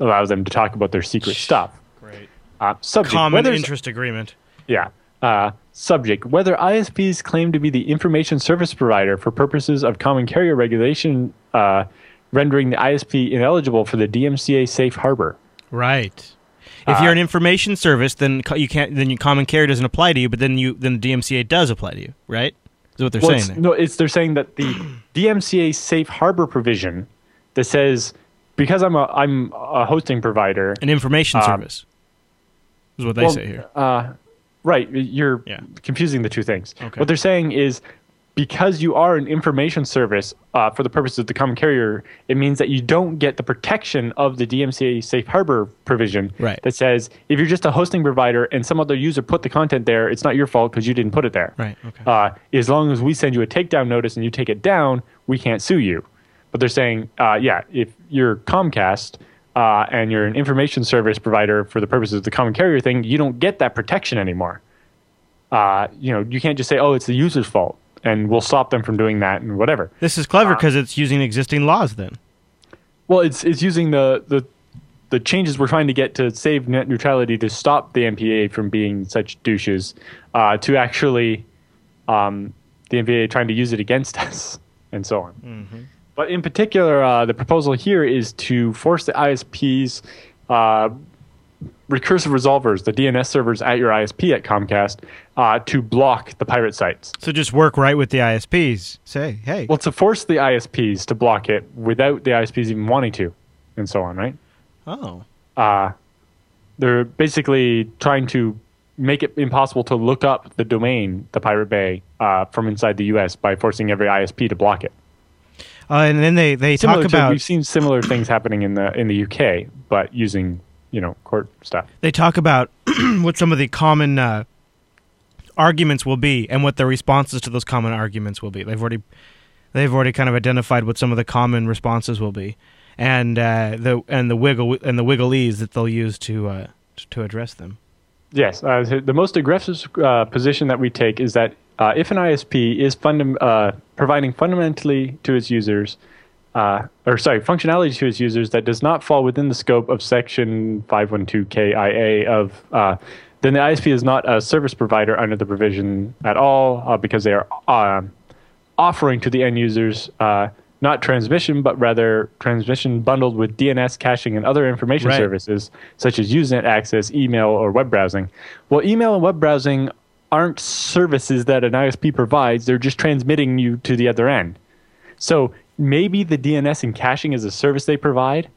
allow them to talk about their secret stuff. Great. Uh, subject, Common interest agreement. yeah. Uh, subject: Whether ISPs claim to be the information service provider for purposes of common carrier regulation, uh, rendering the ISP ineligible for the DMCA safe harbor. Right. If Uh, you're an information service, then you can't. Then your common carrier doesn't apply to you. But then you then the DMCA does apply to you. Right. Is what they're Well, saying it's, no, it's they're saying that the [CLEARS THROAT] DMCA safe harbor provision that says because I'm a I'm a hosting provider. An information um, service. Is what they well, say here. Uh, right, you're Yeah. confusing the two things. Okay. What they're saying is because you are an information service uh, for the purposes of the common carrier, it means that you don't get the protection of the DMCA safe harbor provision Right. that says if you're just a hosting provider and some other user put the content there, it's not your fault because you didn't put it there. Right. Okay. uh, as long as we send you a takedown notice and you take it down, we can't sue you. but they're saying, uh, yeah, if you're Comcast uh, and you're an information service provider for the purposes of the common carrier thing, you don't get that protection anymore. Uh, you know, you can't just say, oh, it's the user's fault, and we'll stop them from doing that and whatever. This is clever because it's using existing laws. Then, Well, it's it's using the the the changes we're trying to get to save net neutrality to stop the MPA from being such douches, uh, to actually um, the MPA trying to use it against [LAUGHS] us and so on. But in particular, uh, the proposal here is to force the ISPs. Uh, recursive resolvers, the DNS servers at your ISP at Comcast, uh, to block the pirate sites. so just work right with the ISPs. Say, hey, Well, to force the ISPs to block it without the ISPs even wanting to, and so on, right? oh, uh, they're basically trying to make it impossible to look up the domain, the Pirate Bay, uh, from inside the U.S. by forcing every ISP to block it. Uh, and then they they Similar talk to, about we've seen similar things happening in the in the UK, but using you know court stuff. they talk about [CLEARS THROAT] what some of the common uh, arguments will be and what the responses to those common arguments will be. They've already they've already kind of identified what some of the common responses will be, and uh, the and the wiggle and the wigglese that they'll use to uh, to address them. Yes, uh, the- the most aggressive uh, position that we take is that uh, if an ISP is fundam- uh, providing fundamentally to its users, uh, or sorry, functionality to its users that does not fall within the scope of Section 512KIA of, uh, then the ISP is not a service provider under the provision at all uh, because they are uh, offering to the end users uh, not transmission, but rather transmission bundled with DNS caching and other information Right. services such as Usenet access, email, or web browsing. Well, email and web browsing aren't services that an ISP provides, they're just transmitting you to the other end. So maybe the DNS and caching is a service they provide,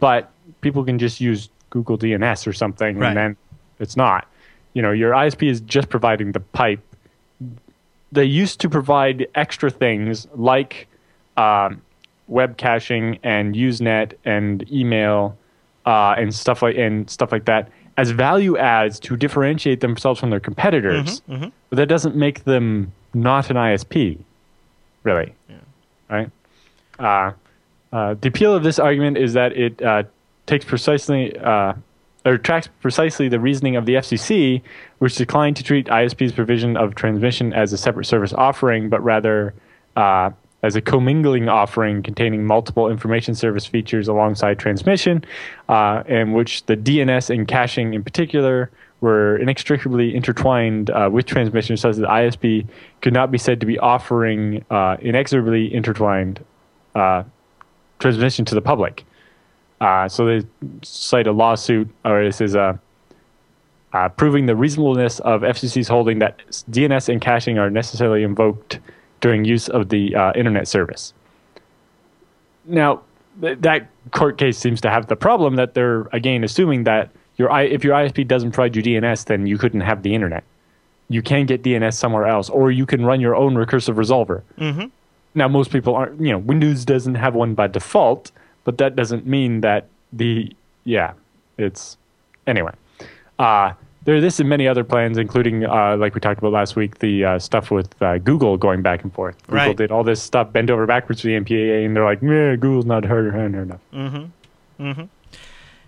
but people can just use Google DNS or something, Right. and then it's not. You know, your ISP is just providing the pipe. They used to provide extra things like um, web caching and Usenet and email uh, and stuff like and stuff like that as value adds to differentiate themselves from their competitors. But that doesn't make them not an ISP, really. Right? Uh, uh, the appeal of this argument is that it uh, takes precisely uh, or tracks precisely the reasoning of the FCC, which declined to treat ISP's provision of transmission as a separate service offering, but rather uh, as a commingling offering containing multiple information service features alongside transmission, uh, in which the DNS and caching in particular were inextricably intertwined uh, with transmission, such that ISP could not be said to be offering uh, inexorably intertwined uh, transmission to the public. Uh, so they cite a lawsuit, or this is a uh, proving the reasonableness of FCC's holding that DNS and caching are necessarily invoked during use of the uh, internet service. Now, th- that court case seems to have the problem that they're again assuming that your I- if your ISP doesn't provide you DNS, then you couldn't have the internet. You can get DNS somewhere else, or you can run your own recursive resolver. Mm-hmm. Now, most people aren't, you know, Windows doesn't have one by default, but that doesn't mean that the, yeah, it's, anyway. Uh, there are this and many other plans, including, uh, like we talked about last week, the uh, stuff with uh, Google going back and forth. Google Right. did all this stuff, bend over backwards for the MPAA, and they're like, yeah, Google's not hard enough. Mm-hmm. Mm-hmm.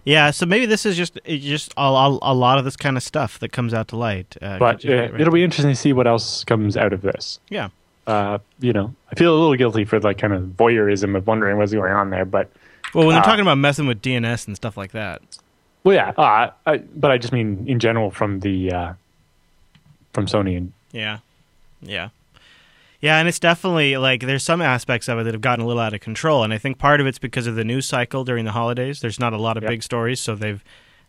Yeah, so maybe this is just just a, a, a lot of this kind of stuff that comes out to light. Uh, But just uh, right- it'll be interesting to see what else comes out of this. yeah. Uh, you know, I feel a little guilty for like kind of voyeurism of wondering what's going on there, but Well, when they're talking about messing with DNS and stuff like that, Well, yeah, uh, I, but I just mean in general from the uh, from Sony and yeah, yeah, yeah, and it's definitely like there's some aspects of it that have gotten a little out of control, and I think part of it's because of the news cycle during the holidays. There's not a lot of Yep. big stories, so they've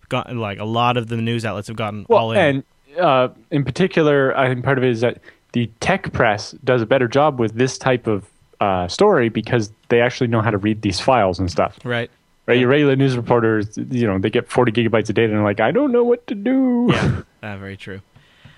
gotten like a lot of the news outlets have gotten well, all in. and uh, in particular, I think part of it is that the tech press does a better job with this type of uh, story because they actually know how to read these files and stuff. right. Right, your regular news reporters, you know, they get 40 gigabytes of data and they're like, I don't know what to do. Yeah, [LAUGHS] uh, very true.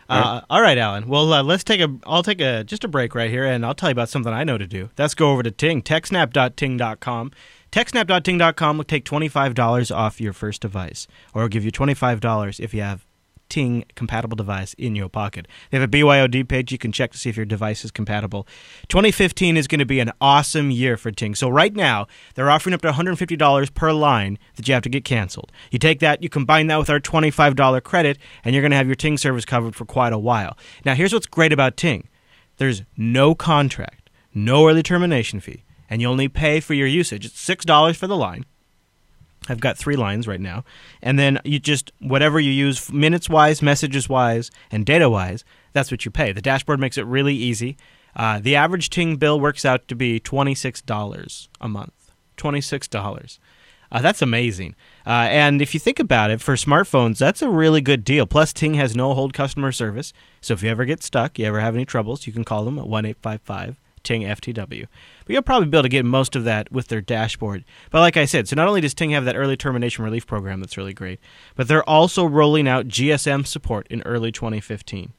Uh, all right, Allan. Well, uh, let's take a. I'll take a just a break right here, and I'll tell you about something I know to do. Let's go over to Ting. TechSnap.ting.com. TechSnap.ting.com will take twenty five dollars off your first device, or give you twenty five dollars if you have Ting compatible device in your pocket. They have a BYOD page you can check to see if your device is compatible. 2015 is going to be an awesome year for Ting. So right now, they're offering up to $150 per line that you have to get canceled. You take that, you combine that with our $25 credit, and you're going to have your Ting service covered for quite a while. Now, here's what's great about Ting. There's no contract, no early termination fee, and you only pay for your usage. It's $6 for the line. I've got three lines right now. And then you just, whatever you use, minutes wise, messages wise, and data wise, that's what you pay. The dashboard makes it really easy. Uh, the average Ting bill works out to be $26 a month. $26. Uh, that's amazing. Uh, and if you think about it, for smartphones, that's a really good deal. Plus, Ting has no hold customer service. So if you ever get stuck, you ever have any troubles, you can call them at 1 855 Ting FTW. But you'll probably be able to get most of that with their dashboard. But like I said, so not only does Ting have that early termination relief program that's really great, but they're also rolling out GSM support in early 2015.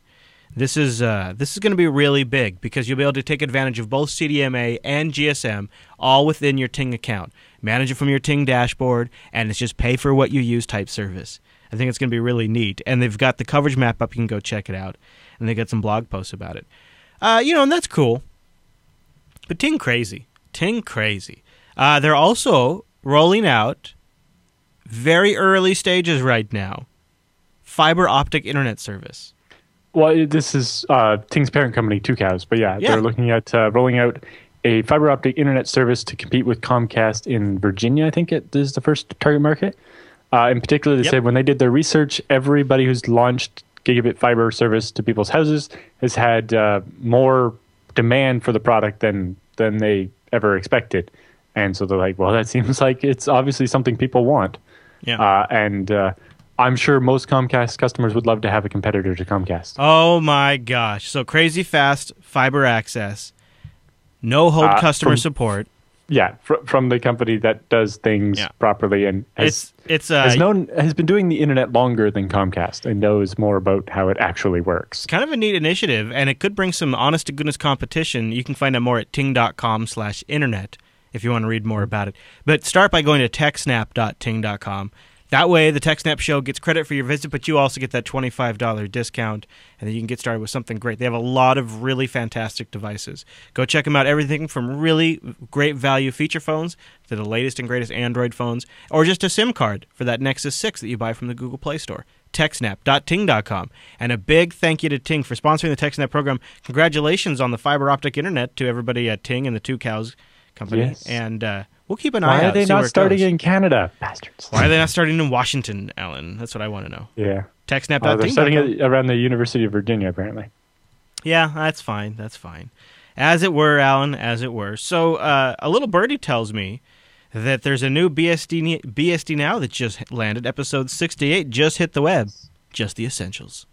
This is uh, this is going to be really big because you'll be able to take advantage of both CDMA and GSM all within your Ting account. Manage it from your Ting dashboard, and it's just pay for what you use type service. I think it's going to be really neat. And they've got the coverage map up. You can go check it out. And they got some blog posts about it. Uh, you know, and that's cool. But Ting crazy. Ting crazy. Uh, they're also rolling out very early stages right now fiber optic internet service. Well, this is uh, Ting's parent company, Tucows, but yeah, Yeah. they're looking at uh, rolling out a fiber optic internet service to compete with Comcast in Virginia. I think it is the first target market. Uh, in particular, they Yep. said when they did their research, everybody who's launched gigabit fiber service to people's houses has had uh, more demand for the product than than they ever expected, and so they're like, well, that [LAUGHS] seems like it's obviously something people want. Yeah. Uh, and uh, I'm sure most Comcast customers would love to have a competitor to Comcast. Oh my gosh. So crazy fast fiber access, no hold Uh, customer from- support. Yeah, fr- from the company that does things Yeah. properly and has, It's it's uh, has known has been doing the internet longer than Comcast and knows more about how it actually works. kind of a neat initiative and it could bring some honest to goodness competition you can find out more at ting.com slash internet if you want to read more about it but start by going to techsnap.ting.com that way the techsnap show gets credit for your visit but you also get that $25 discount and then you can get started with something great they have a lot of really fantastic devices go check them out everything from really great value feature phones to the latest and greatest android phones or just a sim card for that nexus 6 that you buy from the google play store techsnap.ting.com. And a big thank you to Ting for sponsoring the TechSnap program. Congratulations on the fiber optic internet to everybody at Ting and the Tucows company. Yes. And uh, we'll keep an eye Why out. are they see not starting goes. in Canada, bastards? Why are they not starting in Washington, Allan? That's what I want to know. Yeah, TechSnap. uh, they're starting it around the University of Virginia, apparently. Yeah, that's fine. That's fine. As it were, Allan, as it were. So, uh, a little birdie tells me that there's a new BSD, BSD Now that just landed. Episode 68 just hit the web. Just the essentials.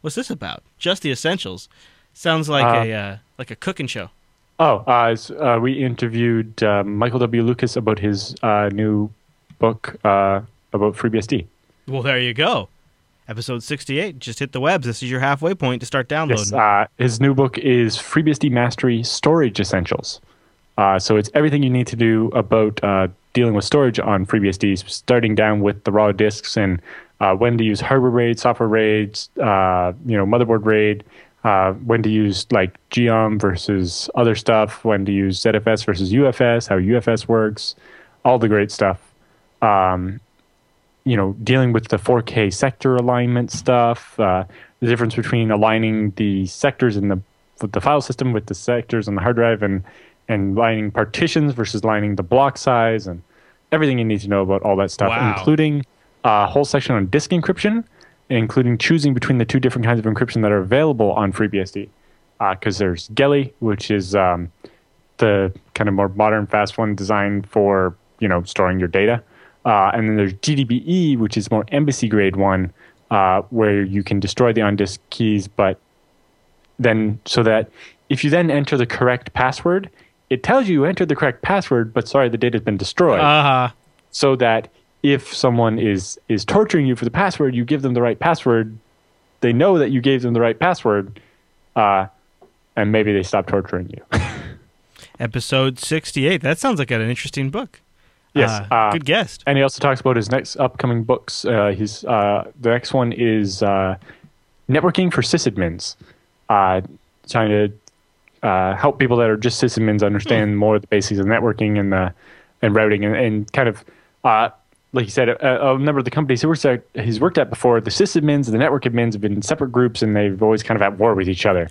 What's this about? Just the essentials. Sounds like Uh, a uh, like a cooking show. Oh, uh, s- uh, we interviewed uh, Michael W. Lucas about his uh, new book uh, about FreeBSD. Well, there you go. Episode 68 just hit the webs. This is your halfway point to start downloading. Yes, uh, his new book is FreeBSD Mastery Storage Essentials. Uh, so it's everything you need to do about uh, dealing with storage on FreeBSD, starting down with the raw disks and uh, when to use hardware RAID, software RAID, uh, you know, motherboard RAID, uh, when to use like Geom versus other stuff, when to use ZFS versus UFS, how UFS works, all the great stuff. Um, you know, dealing with the 4K sector alignment stuff, uh, the difference between aligning the sectors in the with the file system with the sectors on the hard drive, and and lining partitions versus lining the block size, and everything you need to know about all that stuff, Wow. including a whole section on disk encryption, including choosing between the two different kinds of encryption that are available on FreeBSD. Because there's Geli, which is um, the kind of more modern, fast one designed for you know storing your data, uh, and then there's GBDE, which is more embassy grade one, uh, where you can destroy the on disk keys, but then so that if you then enter the correct password, it tells you you entered the correct password, but sorry, the data's been destroyed. Uh huh. so that if someone is is torturing you for the password, you give them the right password. They know that you gave them the right password, uh, and maybe they stop torturing you. [LAUGHS] Episode 68. That sounds like an interesting book. Yes, Uh, uh, good guest. And he also talks about his next upcoming books. Uh, he's uh, the next one is uh, networking for sysadmins, uh, trying to uh, help people that are just sysadmins understand more of the basics of networking and the and routing and, and kind of uh, like you said, a, a number of the companies he works at, he's worked at before, the sysadmins and the network admins have been in separate groups and they've always kind of at war with each other.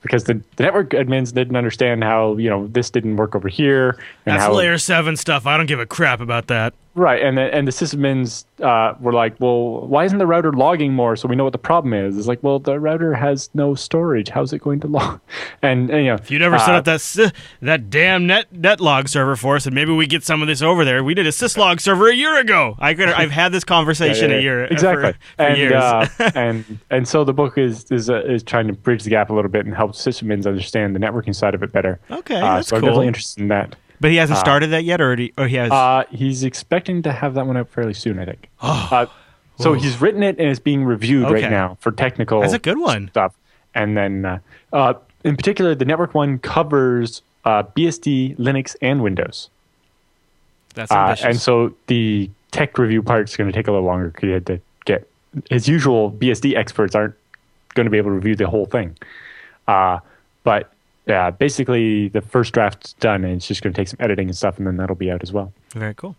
Because the, the network admins didn't understand how you know this didn't work over here, and That's how layer seven stuff. I don't give a crap about that. Right, and the, and the sysadmins uh, were like, "Well, why isn't the router logging more so we know what the problem is?" It's like, "Well, the router has no storage. How's it going to [LAUGHS] log?" And, and you know, If you never set uh, up that that damn net netlog server for us, and maybe we get some of this over there. We did a syslog server a year ago. I could. [LAUGHS] I've had this conversation yeah, yeah, a year exactly, for, for and years. Uh, [LAUGHS] and and so the book is is uh, is trying to bridge the gap a little bit and help sysadmins understand the networking side of it better. Okay, uh, that's so I'm cool. definitely interested in that. But he hasn't started that yet, or, he, or he has. Uh, he's expecting to have that one out fairly soon, I think. uh, so he's written it and it's being reviewed Okay. right now for technical. That's a good one. stuff. And then, uh, uh, in particular, the network one covers uh, BSD, Linux, and Windows. that's Uh, ambitious. and so the tech review part is going to take a little longer because you had to get his usual BSD experts aren't going to be able to review the whole thing. Uh, but yeah, basically the first draft's done, and it's just going to take some editing and stuff, and then that'll be out as well. Very cool.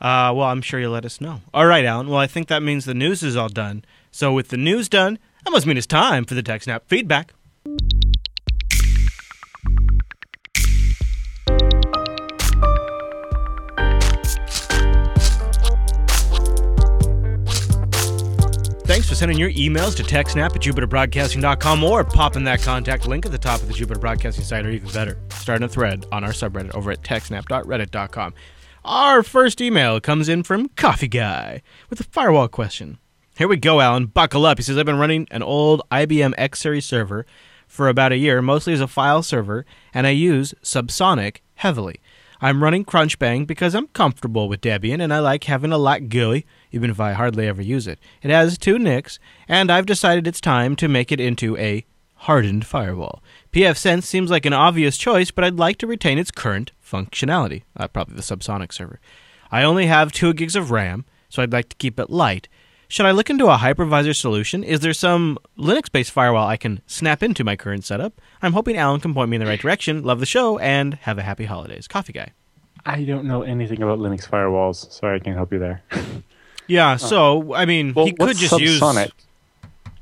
Uh, well, I'm sure you'll let us know. All right, Allan. Well, I think that means the news is all done. So, with the news done, that must mean it's time for the TechSnap feedback. For sending your emails to techsnap at jupiterbroadcasting.com or popping that contact link at the top of the Jupiter Broadcasting site, or even better, starting a thread on our subreddit over at techsnap.reddit.com. Our first email comes in from Coffee Guy with a firewall question. Here we go, Allan. Buckle up. He says, I've been running an old IBM X Series server for about a year, mostly as a file server, and I use Subsonic heavily. I'm running Crunchbang because I'm comfortable with Debian and I like having a lot GUI, even if I hardly ever use it. It has two NICs, and I've decided it's time to make it into a hardened firewall. pfSense seems like an obvious choice, but I'd like to retain its current functionality. Uh, probably the Subsonic server. I only have 2 gigs of RAM, so I'd like to keep it light. Should I look into a hypervisor solution? Is there some Linux based firewall I can snap into my current setup? I'm hoping Allan can point me in the right direction. Love the show and have a happy holidays. Coffee Guy. I don't know anything about Linux firewalls. Sorry, I can't help you there. [LAUGHS] Yeah, so I mean, Well, he could just use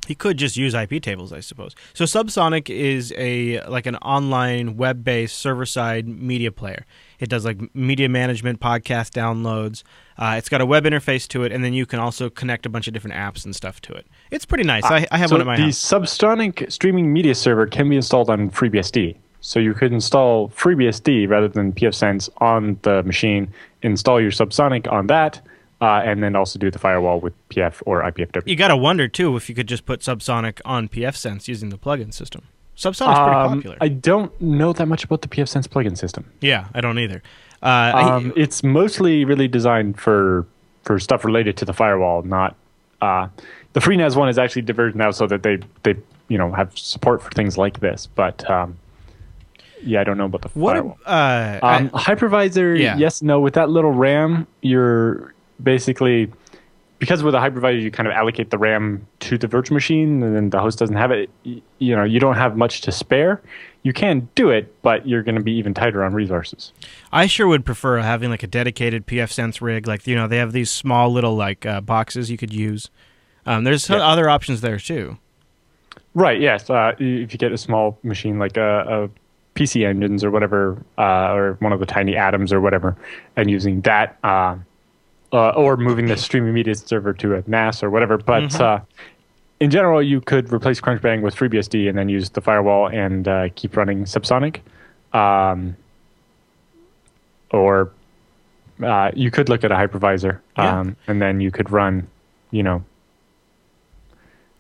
he could just use iptables, I suppose. So Subsonic is a like an online web-based server-side media player. It does like media management, podcast downloads. Uh, it's got a web interface to it, and then you can also connect a bunch of different apps and stuff to it. It's pretty nice. I, I have so one at my the house. Subsonic streaming media server can be installed on FreeBSD. So you could install FreeBSD rather than pfSense on the machine, install your Subsonic on that, uh, and then also do the firewall with PF or IPFW. You gotta wonder too if you could just put Subsonic on pfSense using the plugin system. Subsonic's pretty Um, popular. I don't know that much about the pfSense plugin system. yeah, I don't either. Uh, I- Um, it's mostly really designed for for stuff related to the firewall, not uh, the FreeNAS one is actually diverged now so that they they you know have support for things like this. But um, yeah, I don't know about the what? firewall. Uh, Um, I- hypervisor, Yeah. yes, no. With that little RAM, you're basically because with a hypervisor, you kind of allocate the RAM to the virtual machine, and then the host doesn't have it. You know, you don't have much to spare. You can do it, but you're going to be even tighter on resources. I sure would prefer having like a dedicated pfSense rig. Like you know, they have these small little like uh, boxes you could use. Um, there's Yeah. other options there too. Right. Yes. Uh, if you get a small machine like a, a PC engines or whatever, uh, or one of the tiny atoms or whatever, and using that, uh, uh, or moving the streaming media server to a NAS or whatever. But uh, in general, you could replace Crunchbang with FreeBSD and then use the firewall and uh, keep running Subsonic. Um, or uh, you could look at a hypervisor, Yeah. um, and then you could run, you know,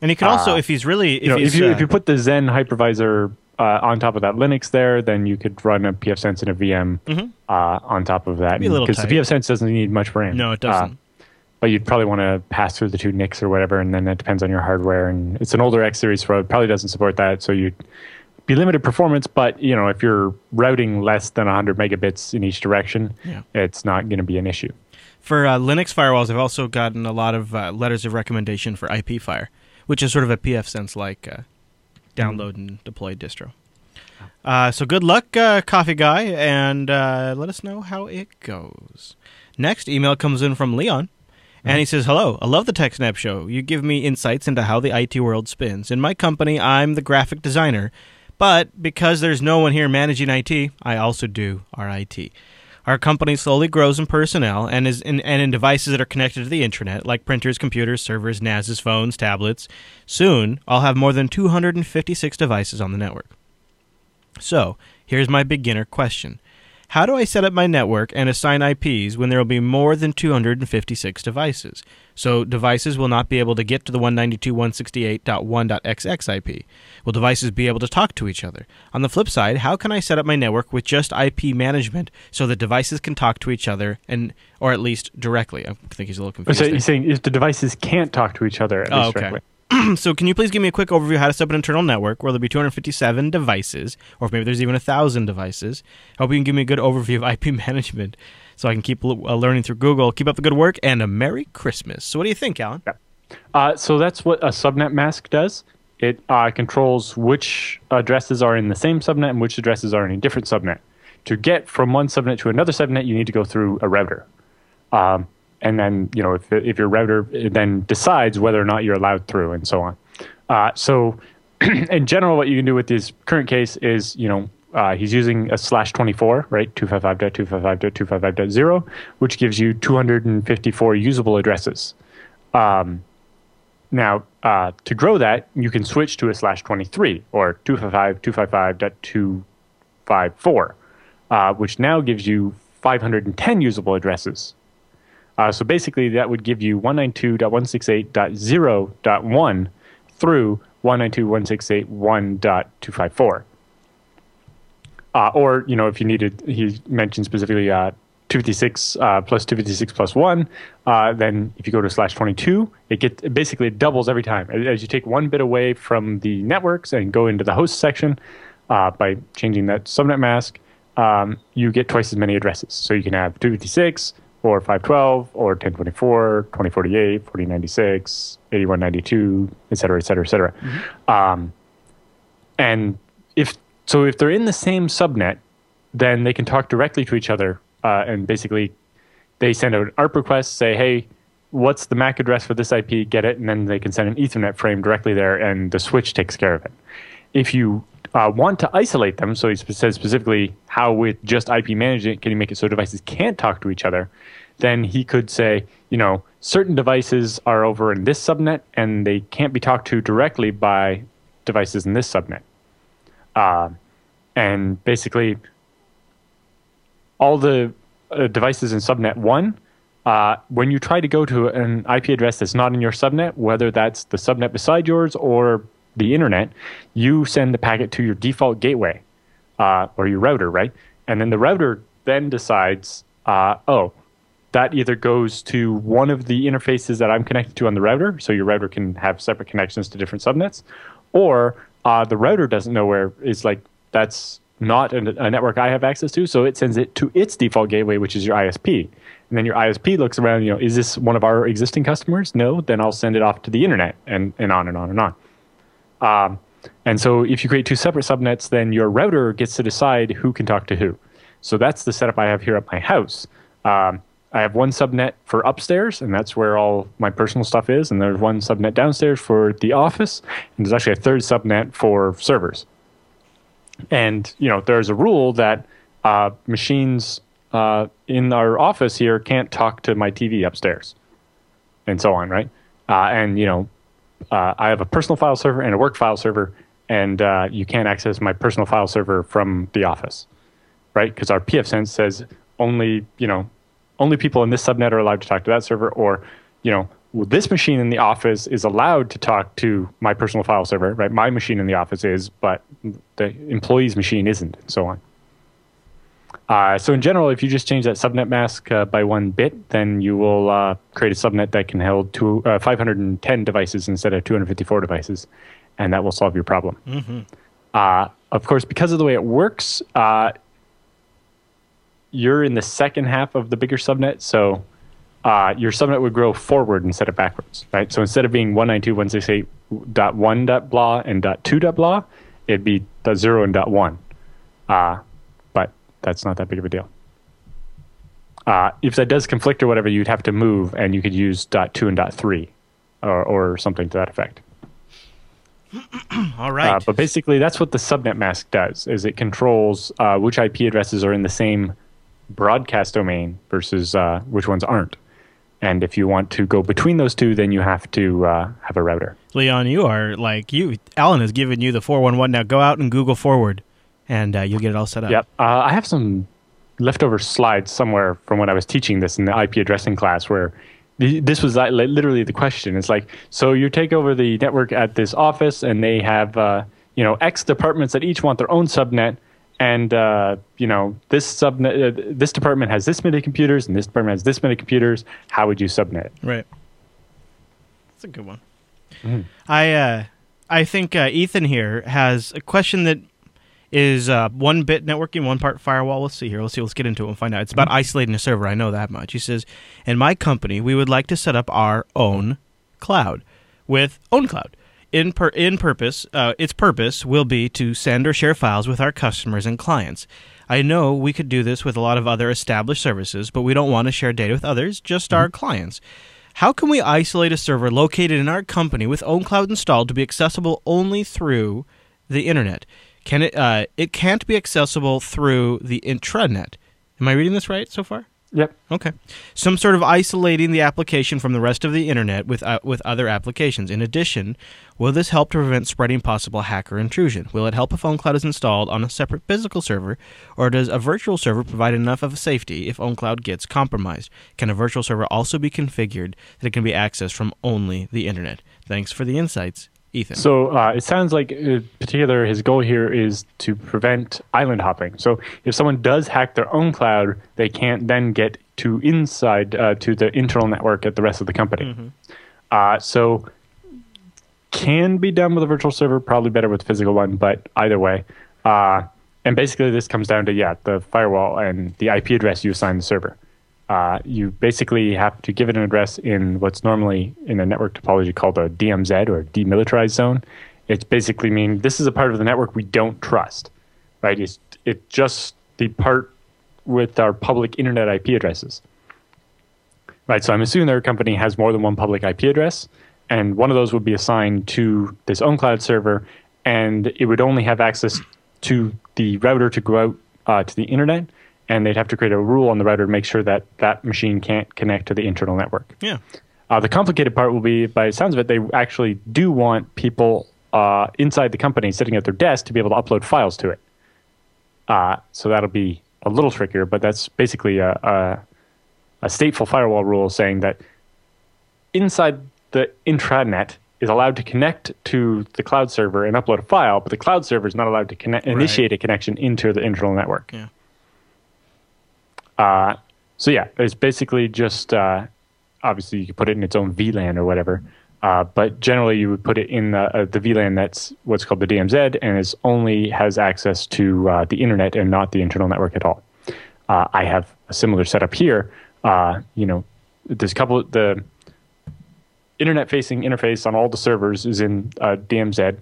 And you can also, Uh, if he's really, if you know, if you uh, if you put the Xen hypervisor uh, on top of that Linux there, then you could run a pfSense and a VM Mhm. uh, on top of that. Be a little Because the pfSense doesn't need much RAM. no, it Uh, doesn't. but you'd probably want to pass through the two NICs or whatever, and then it depends on your hardware. And it's an older X series, so it probably doesn't support that. So you'd be limited performance, but you know if you're routing less than 100 megabits in each direction, Yeah. it's not going to be an issue. For uh, Linux firewalls, I've also gotten a lot of uh, letters of recommendation for IPFire, which is sort of a pfSense like uh, download and deploy distro. Uh, so good luck, uh, Coffee Guy, and uh, let us know how it goes. Next email comes in from Leon, and he says, "Hello, I love the TechSnap show. You give me insights into how the IT world spins. In my company, I'm the graphic designer, but because there's no one here managing IT, I also do our IT." Our company slowly grows in personnel and is in, and in devices that are connected to the internet, like printers, computers, servers, NASs, phones, tablets. Soon, I'll have more than 256 devices on the network. So, here's my beginner question. How do I set up my network and assign IPs when there will be more than 256 devices? So, devices will not be able to get to the 192.168.1.xx IP. Will devices be able to talk to each other? On the flip side, how can I set up my network with just IP management so that devices can talk to each other and or at least directly? I think he's a little oh, confused. So there. you're saying if the devices can't talk to each other, at Oh, least okay. directly. [CLEARS THROAT] so can you please give me a quick overview of how to set up an internal network where there'll be 257 devices, or if maybe there's even a thousand devices? I hope you can give me a good overview of IP [LAUGHS] management so I can keep uh, learning through Google. Keep up the good work and a Merry Christmas. So what do you think, Allan? Uh, so that's what a subnet mask does. It uh, controls which addresses are in the same subnet and which addresses are in a different subnet. To get from one subnet to another subnet, you need to go through a router. Um, and then, you know, if, if your router then decides whether or not you're allowed through and so on. Uh, so, [CLEARS THROAT] in general, what you can do with this current case is, you know, uh, he's using a slash 24, right? 255.255.255.0, which gives you 254 usable addresses. Um, now, uh, to grow that, you can switch to a slash 23 or 255.255.254, uh, which now gives you 510 usable addresses. Uh, so basically, that would give you 192.168.0.1 through 192.168.1.254. Uh, or, you know, if you needed, he mentioned specifically uh, 256 uh, plus 256 plus 1, uh, then if you go to slash 22, it gets it basically doubles every time. As- you take one bit away from the networks and go into the host section uh, by changing that subnet mask, um, you get twice as many addresses. So you can have 256 or 512 or 1024, 2048, 4096, 8192, et cetera, et cetera, et cetera. Um, and so, if they're in the same subnet, then they can talk directly to each other uh, and basically they send out an ARP request, say, hey, what's the MAC address for this IP? Get it, and then they can send an Ethernet frame directly there, and the switch takes care of it. If you uh, want to isolate them, so he says specifically how with just IP management can you make it so devices can't talk to each other, then he could say, you know, certain devices are over in this subnet and they can't be talked to directly by devices in this subnet. Uh, and basically, all the uh, devices in subnet 1 uh, when you try to go to an ip address that's not in your subnet whether that's the subnet beside yours or the internet you send the packet to your default gateway uh, or your router right? And then the router then decides uh, oh that either goes to one of the interfaces that i'm connected to on the router so your router can have separate connections to different subnets or uh, the router doesn't know where it's like that's not a, a network I have access to, so it sends it to its default gateway, which is your ISP. And then your ISP looks around, you know, is this one of our existing customers? No, then I'll send it off to the internet, and, and on and on and on. Um, and so if you create two separate subnets, then your router gets to decide who can talk to who. So that's the setup I have here at my house. Um, I have one subnet for upstairs, and that's where all my personal stuff is. And there's one subnet downstairs for the office, and there's actually a third subnet for servers. And you know, there's a rule that uh, machines uh, in our office here can't talk to my TV upstairs, and so on, right? Uh, and you know, uh, I have a personal file server and a work file server, and uh, you can't access my personal file server from the office, right? Because our pfSense says only you know only people in this subnet are allowed to talk to that server, or you know this machine in the office is allowed to talk to my personal file server, right? My machine in the office is, but the employee's machine isn't, and so on. Uh, so in general, if you just change that subnet mask uh, by one bit, then you will uh, create a subnet that can hold two, uh, 510 devices instead of 254 devices, and that will solve your problem. Uh, of course, because of the way it works, uh, you're in the second half of the bigger subnet, so uh, your subnet would grow forward instead of backwards, right? So instead of being 192.168.1.blah and .2.blah, it'd be .0 and .1. Uh, but that's not that big of a deal. Uh, if that does conflict or whatever, you'd have to move, and you could use .2 and .3 or, or something to that effect. [CLEARS THROAT] All right. Uh, but basically, that's what the subnet mask does: is it controls uh, which IP addresses are in the same broadcast domain versus uh, which ones aren't. And if you want to go between those two, then you have to uh, have a router. Leon, you are like you. Allan has given you the four one one. Now go out and Google forward, and uh, you'll get it all set up. Yep. Uh, I have some leftover slides somewhere from when I was teaching this in the IP addressing class, where th- this was literally the question. It's like, so you take over the network at this office, and they have uh, you know X departments that each want their own subnet and uh, you know this subnet, uh, this department has this many computers, and this department has this many computers. How would you subnet? Right. That's a good one. I uh, I think uh, Ethan here has a question that is uh, one bit networking, one part firewall. Let's see here. Let's see. Let's get into it and find out. It's about isolating a server. I know that much. He says, in my company, we would like to set up our own cloud with OwnCloud. In per- in purpose, uh, its purpose will be to send or share files with our customers and clients. I know we could do this with a lot of other established services, but we don't want to share data with others, just our clients. How can we isolate a server located in our company with OwnCloud installed to be accessible only through the internet? Can it? Uh, it can't be accessible through the intranet. Am I reading this right so far? Yep. Okay. Some sort of isolating the application from the rest of the internet with uh, with other applications. In addition, will this help to prevent spreading possible hacker intrusion? Will it help if OwnCloud is installed on a separate physical server, or does a virtual server provide enough of a safety if OwnCloud gets compromised? Can a virtual server also be configured that it can be accessed from only the internet? Thanks for the insights, Ethan. So uh, it sounds like, in particular, his goal here is to prevent island hopping. So if someone does hack their own cloud, they can't then get to inside uh, to the internal network at the rest of the company. Uh, so can be done with a virtual server, probably better with a physical one, but either way. Uh, and basically, this comes down to yeah, the firewall and the IP address you assign the server. Uh, you basically have to give it an address in what's normally in a network topology called a DMZ or demilitarized zone. It's basically mean this is a part of the network we don't trust, right? It's it's just the part with our public internet IP addresses, right? So I'm assuming their company has more than one public IP address, and one of those would be assigned to this own cloud server, and it would only have access to the router to go out uh, to the internet, and they'd have to create a rule on the router to make sure that that machine can't connect to the internal network. yeah. Uh, the complicated part will be, by the sounds of it, they actually do want people uh, inside the company sitting at their desk to be able to upload files to it. Uh, so that'll be a little trickier, but that's basically a, a, a stateful firewall rule saying that inside the intranet is allowed to connect to the cloud server and upload a file, but the cloud server is not allowed to connect, initiate a connection into the internal network. Yeah. Uh, so yeah, it's basically just uh, obviously you could put it in its own VLAN or whatever, uh, but generally you would put it in the, uh, the VLAN that's what's called the DMZ and is only has access to uh, the internet and not the internal network at all. Uh, I have a similar setup here. You know, there's a couple the internet facing interface on all the servers is in DMZ,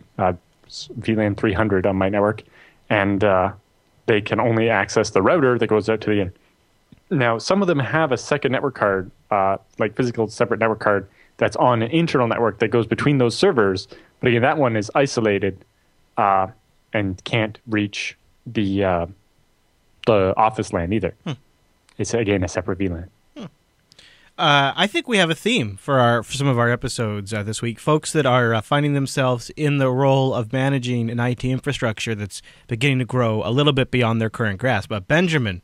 VLAN 300 on my network, and they can only access the router that goes out to the in. Now, some of them have a second network card, uh, like physical separate network card, that's on an internal network that goes between those servers. But again, that one is isolated uh, and can't reach the uh, the office LAN either. It's again a separate VLAN. Uh, I think we have a theme for our for some of our episodes uh, this week. Folks that are uh, finding themselves in the role of managing an IT infrastructure that's beginning to grow a little bit beyond their current grasp. But Benjamin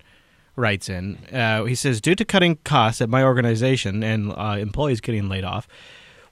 writes in. Uh, he says, due to cutting costs at my organization and uh, employees getting laid off.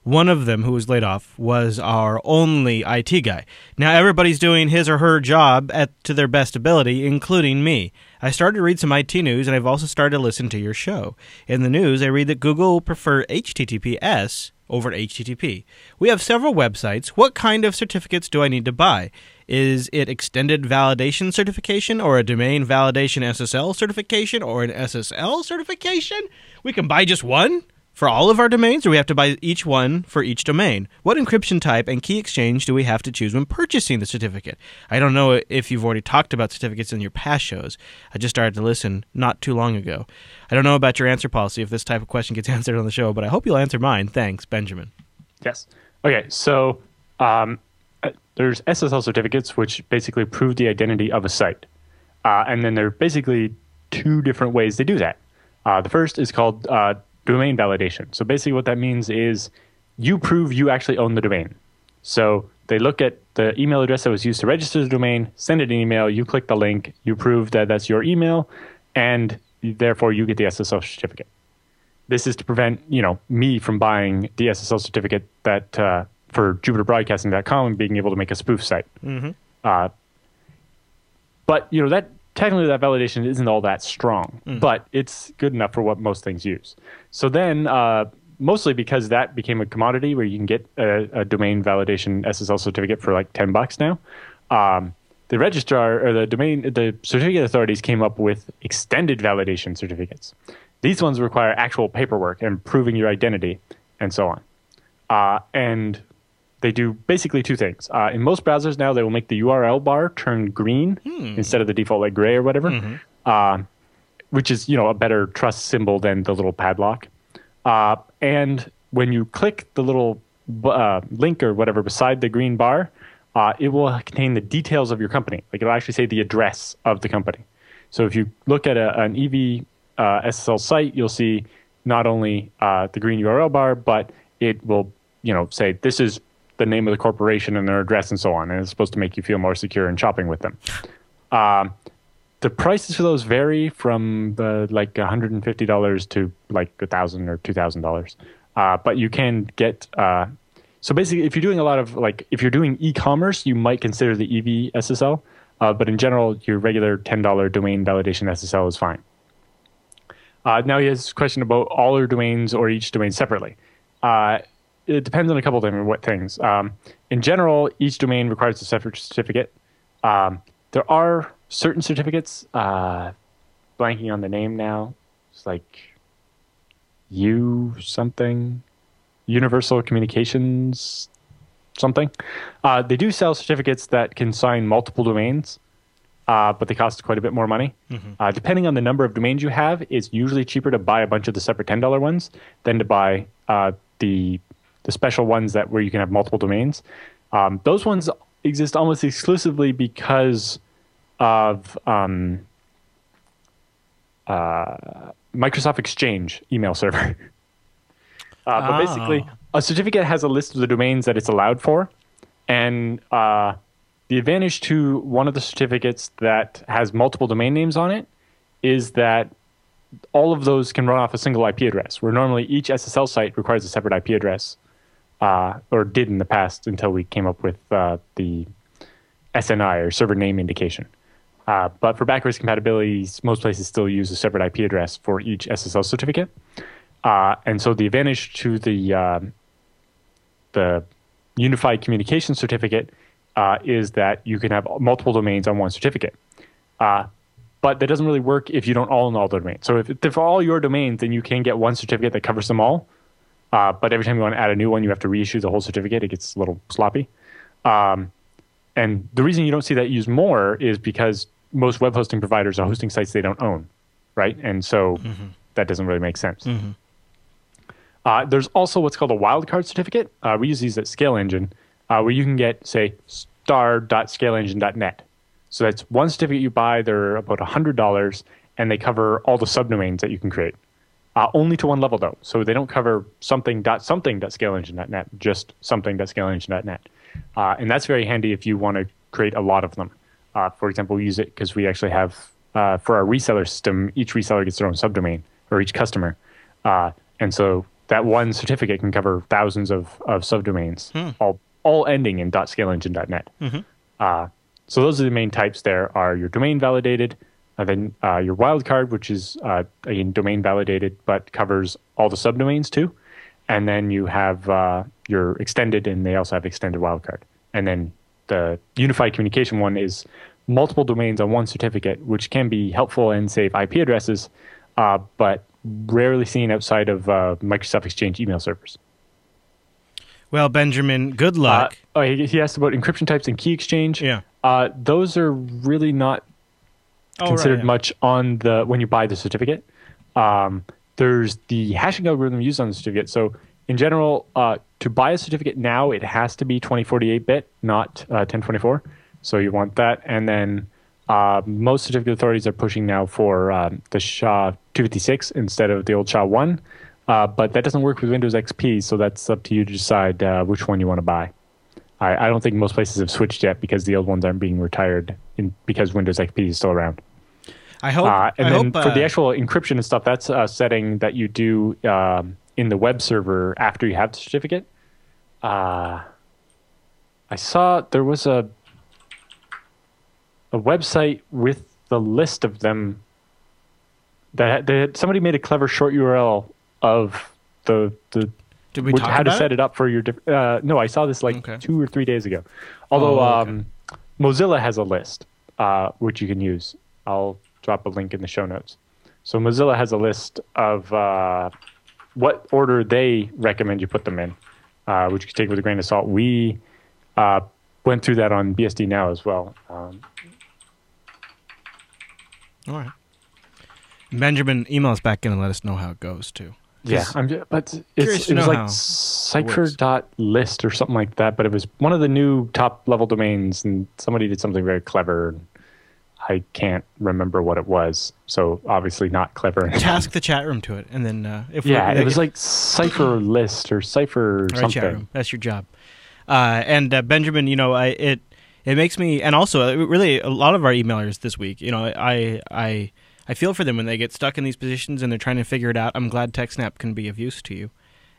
One of them who was laid off was our only IT guy. Now everybody's doing his or her job at to their best ability, including me. I started to read some IT news, and I've also started to listen to your show. In the news, I read that Google prefer HTTPS over at HTTP. We have several websites. What kind of certificates do I need to buy? Is it extended validation certification or a domain validation SSL certification or an SSL certification? We can buy just one for all of our domains, or we have to buy each one for each domain? What encryption type and key exchange do we have to choose when purchasing the certificate? I don't know if you've already talked about certificates in your past shows. I just started to listen not too long ago. I don't know about your answer policy if this type of question gets [LAUGHS] answered on the show, but I hope you'll answer mine. Thanks, Benjamin. Yes. Okay, so um, uh, there's SSL certificates, which basically prove the identity of a site. Uh, and then there are basically two different ways they do that. Uh, the first is called uh, domain validation. So basically, what that means is you prove you actually own the domain. So they look at the email address that was used to register the domain, send it an email, you click the link, you prove that that's your email, and therefore you get the SSL certificate. This is to prevent, you know, me from buying the SSL certificate that uh, for JupiterBroadcasting.com and being able to make a spoof site. Mm-hmm. Uh, but you know that technically that validation isn't all that strong, Mm. but it's good enough for what most things use. So then, uh, mostly because that became a commodity where you can get a, a domain validation SSL certificate for like ten bucks now. Um, the registrar or the domain the certificate authorities came up with extended validation certificates. These ones require actual paperwork and proving your identity and so on. Uh, and they do basically two things. Uh, in most browsers now, they will make the URL bar turn green instead of the default like gray or whatever, uh, which is you know a better trust symbol than the little padlock. Uh, and when you click the little uh, link or whatever beside the green bar, uh, it will contain the details of your company. Like it'll actually say the address of the company. So if you look at a, an EV uh, SSL site, you'll see not only uh, the green URL bar, but it will you know say this is the name of the corporation and their address and so on, and it's supposed to make you feel more secure in shopping with them. Um, the prices for those vary from uh, like $150 to like 1,000 or $2,000. Uh, but you can get, uh, so basically, if you're doing a lot of like, if you're doing e commerce, you might consider the EV SSL. Uh, but in general, your regular $10 domain validation SSL is fine. Uh, now he has a question about all your domains or each domain separately. Uh, it depends on a couple of different what things. Um, in general, each domain requires a separate certificate. Um, there are certain certificates, uh, blanking on the name now. It's like U something, Universal Communications something. Uh, they do sell certificates that can sign multiple domains, uh, but they cost quite a bit more money. Uh, depending on the number of domains you have, it's usually cheaper to buy a bunch of the separate ten dollar ones than to buy uh, the the special ones that where you can have multiple domains. Um, those ones exist almost exclusively because of um, uh, Microsoft Exchange email server. [LAUGHS] uh, but basically, Oh. a certificate has a list of the domains that it's allowed for, and uh, the advantage to one of the certificates that has multiple domain names on it is that all of those can run off a single IP address, where normally each SSL site requires a separate IP address, uh, or did in the past until we came up with uh, the SNI or server name indication. Uh, but for backwards compatibility, most places still use a separate IP address for each SSL certificate. Uh, and so the advantage to the um the unified communication certificate uh, is that you can have multiple domains on one certificate. Uh, but that doesn't really work if you don't all own all the domains. So if, if all your domains, then you can get one certificate that covers them all. Uh, but every time you want to add a new one, you have to reissue the whole certificate. It gets a little sloppy. Um, and the reason you don't see that used more is because most web hosting providers are hosting sites they don't own, right? And so that doesn't really make sense. Uh, there's also what's called a wildcard certificate. Uh, we use these at ScaleEngine, uh, where you can get, say, star.scaleengine.net. So that's one certificate you buy. They're about $100, and they cover all the subdomains that you can create. Uh, only to one level, though. So they don't cover something dot something dot something.something.scaleengine.net, just something dot something.scaleengine.net. Uh, and that's very handy if you want to create a lot of them. Uh, for example, we use it because we actually have, uh, for our reseller system, each reseller gets their own subdomain, or each customer. Uh, and so that one certificate can cover thousands of, of subdomains, all, all ending in dot scaleengine.net. Uh, so those are the main types there are your domain validated, and then uh, your wildcard, which is uh, again domain validated but covers all the subdomains too. and then you have uh, your extended, and they also have extended wildcard. And then the unified communication one is multiple domains on one certificate, which can be helpful and save IP addresses, uh, but rarely seen outside of uh, Microsoft Exchange email servers. Well, Benjamin, good Uh, luck. oh, he he asked about encryption types and key exchange. yeah. Uh, those are really not Oh, considered right, yeah. much on the when you buy the certificate. Um, there's the hashing algorithm used on the certificate. So in general, uh, to buy a certificate now, it has to be 2048 bit, not uh, 1024. So you want that, and then uh, most certificate authorities are pushing now for um, the SHA 256 instead of the old SHA 1. Uh, but that doesn't work with Windows XP, so that's up to you to decide uh, which one you want to buy. I, I don't think most places have switched yet because the old ones aren't being retired in, because Windows XP is still around. I hope. Uh, and I then hope, for the uh, actual encryption and stuff, that's a setting that you do um, in the web server after you have the certificate. Uh, I saw there was a a website with the list of them that that somebody made a clever short URL of the the Did we talk how to set it? it up for your. Uh, no, I saw this like Okay. two or three days ago. Although Oh, okay. um, Mozilla has a list uh, which you can use. I'll drop a link in the show notes. So Mozilla has a list of uh, what order they recommend you put them in, uh, which you can take with a grain of salt. We uh, went through that on BSD now as well. Um, All right. Benjamin, email us back in and let us know how it goes too. Yeah, 'Cause I'm just, but it's, it was like how cipher dot list or something like that. But it was one of the new top level domains, and somebody did something very clever. I can't remember what it was, so obviously not clever. [LAUGHS] Task the chat room to it, and then uh, if yeah, we're- it was like cipher [CLEARS THROAT] list or cipher All right, something. chat room. That's your job. Uh, and uh, Benjamin, you know, I it it makes me, and also uh, really a lot of our emailers this week, you know, I I I feel for them when they get stuck in these positions and they're trying to figure it out. I'm glad TechSnap can be of use to you.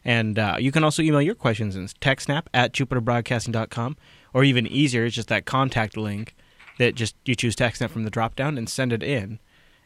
And uh, you can also email your questions in techsnap at jupiterbroadcasting.com, or even easier, it's just that contact link that just you choose TechSnap from the drop down and send it in,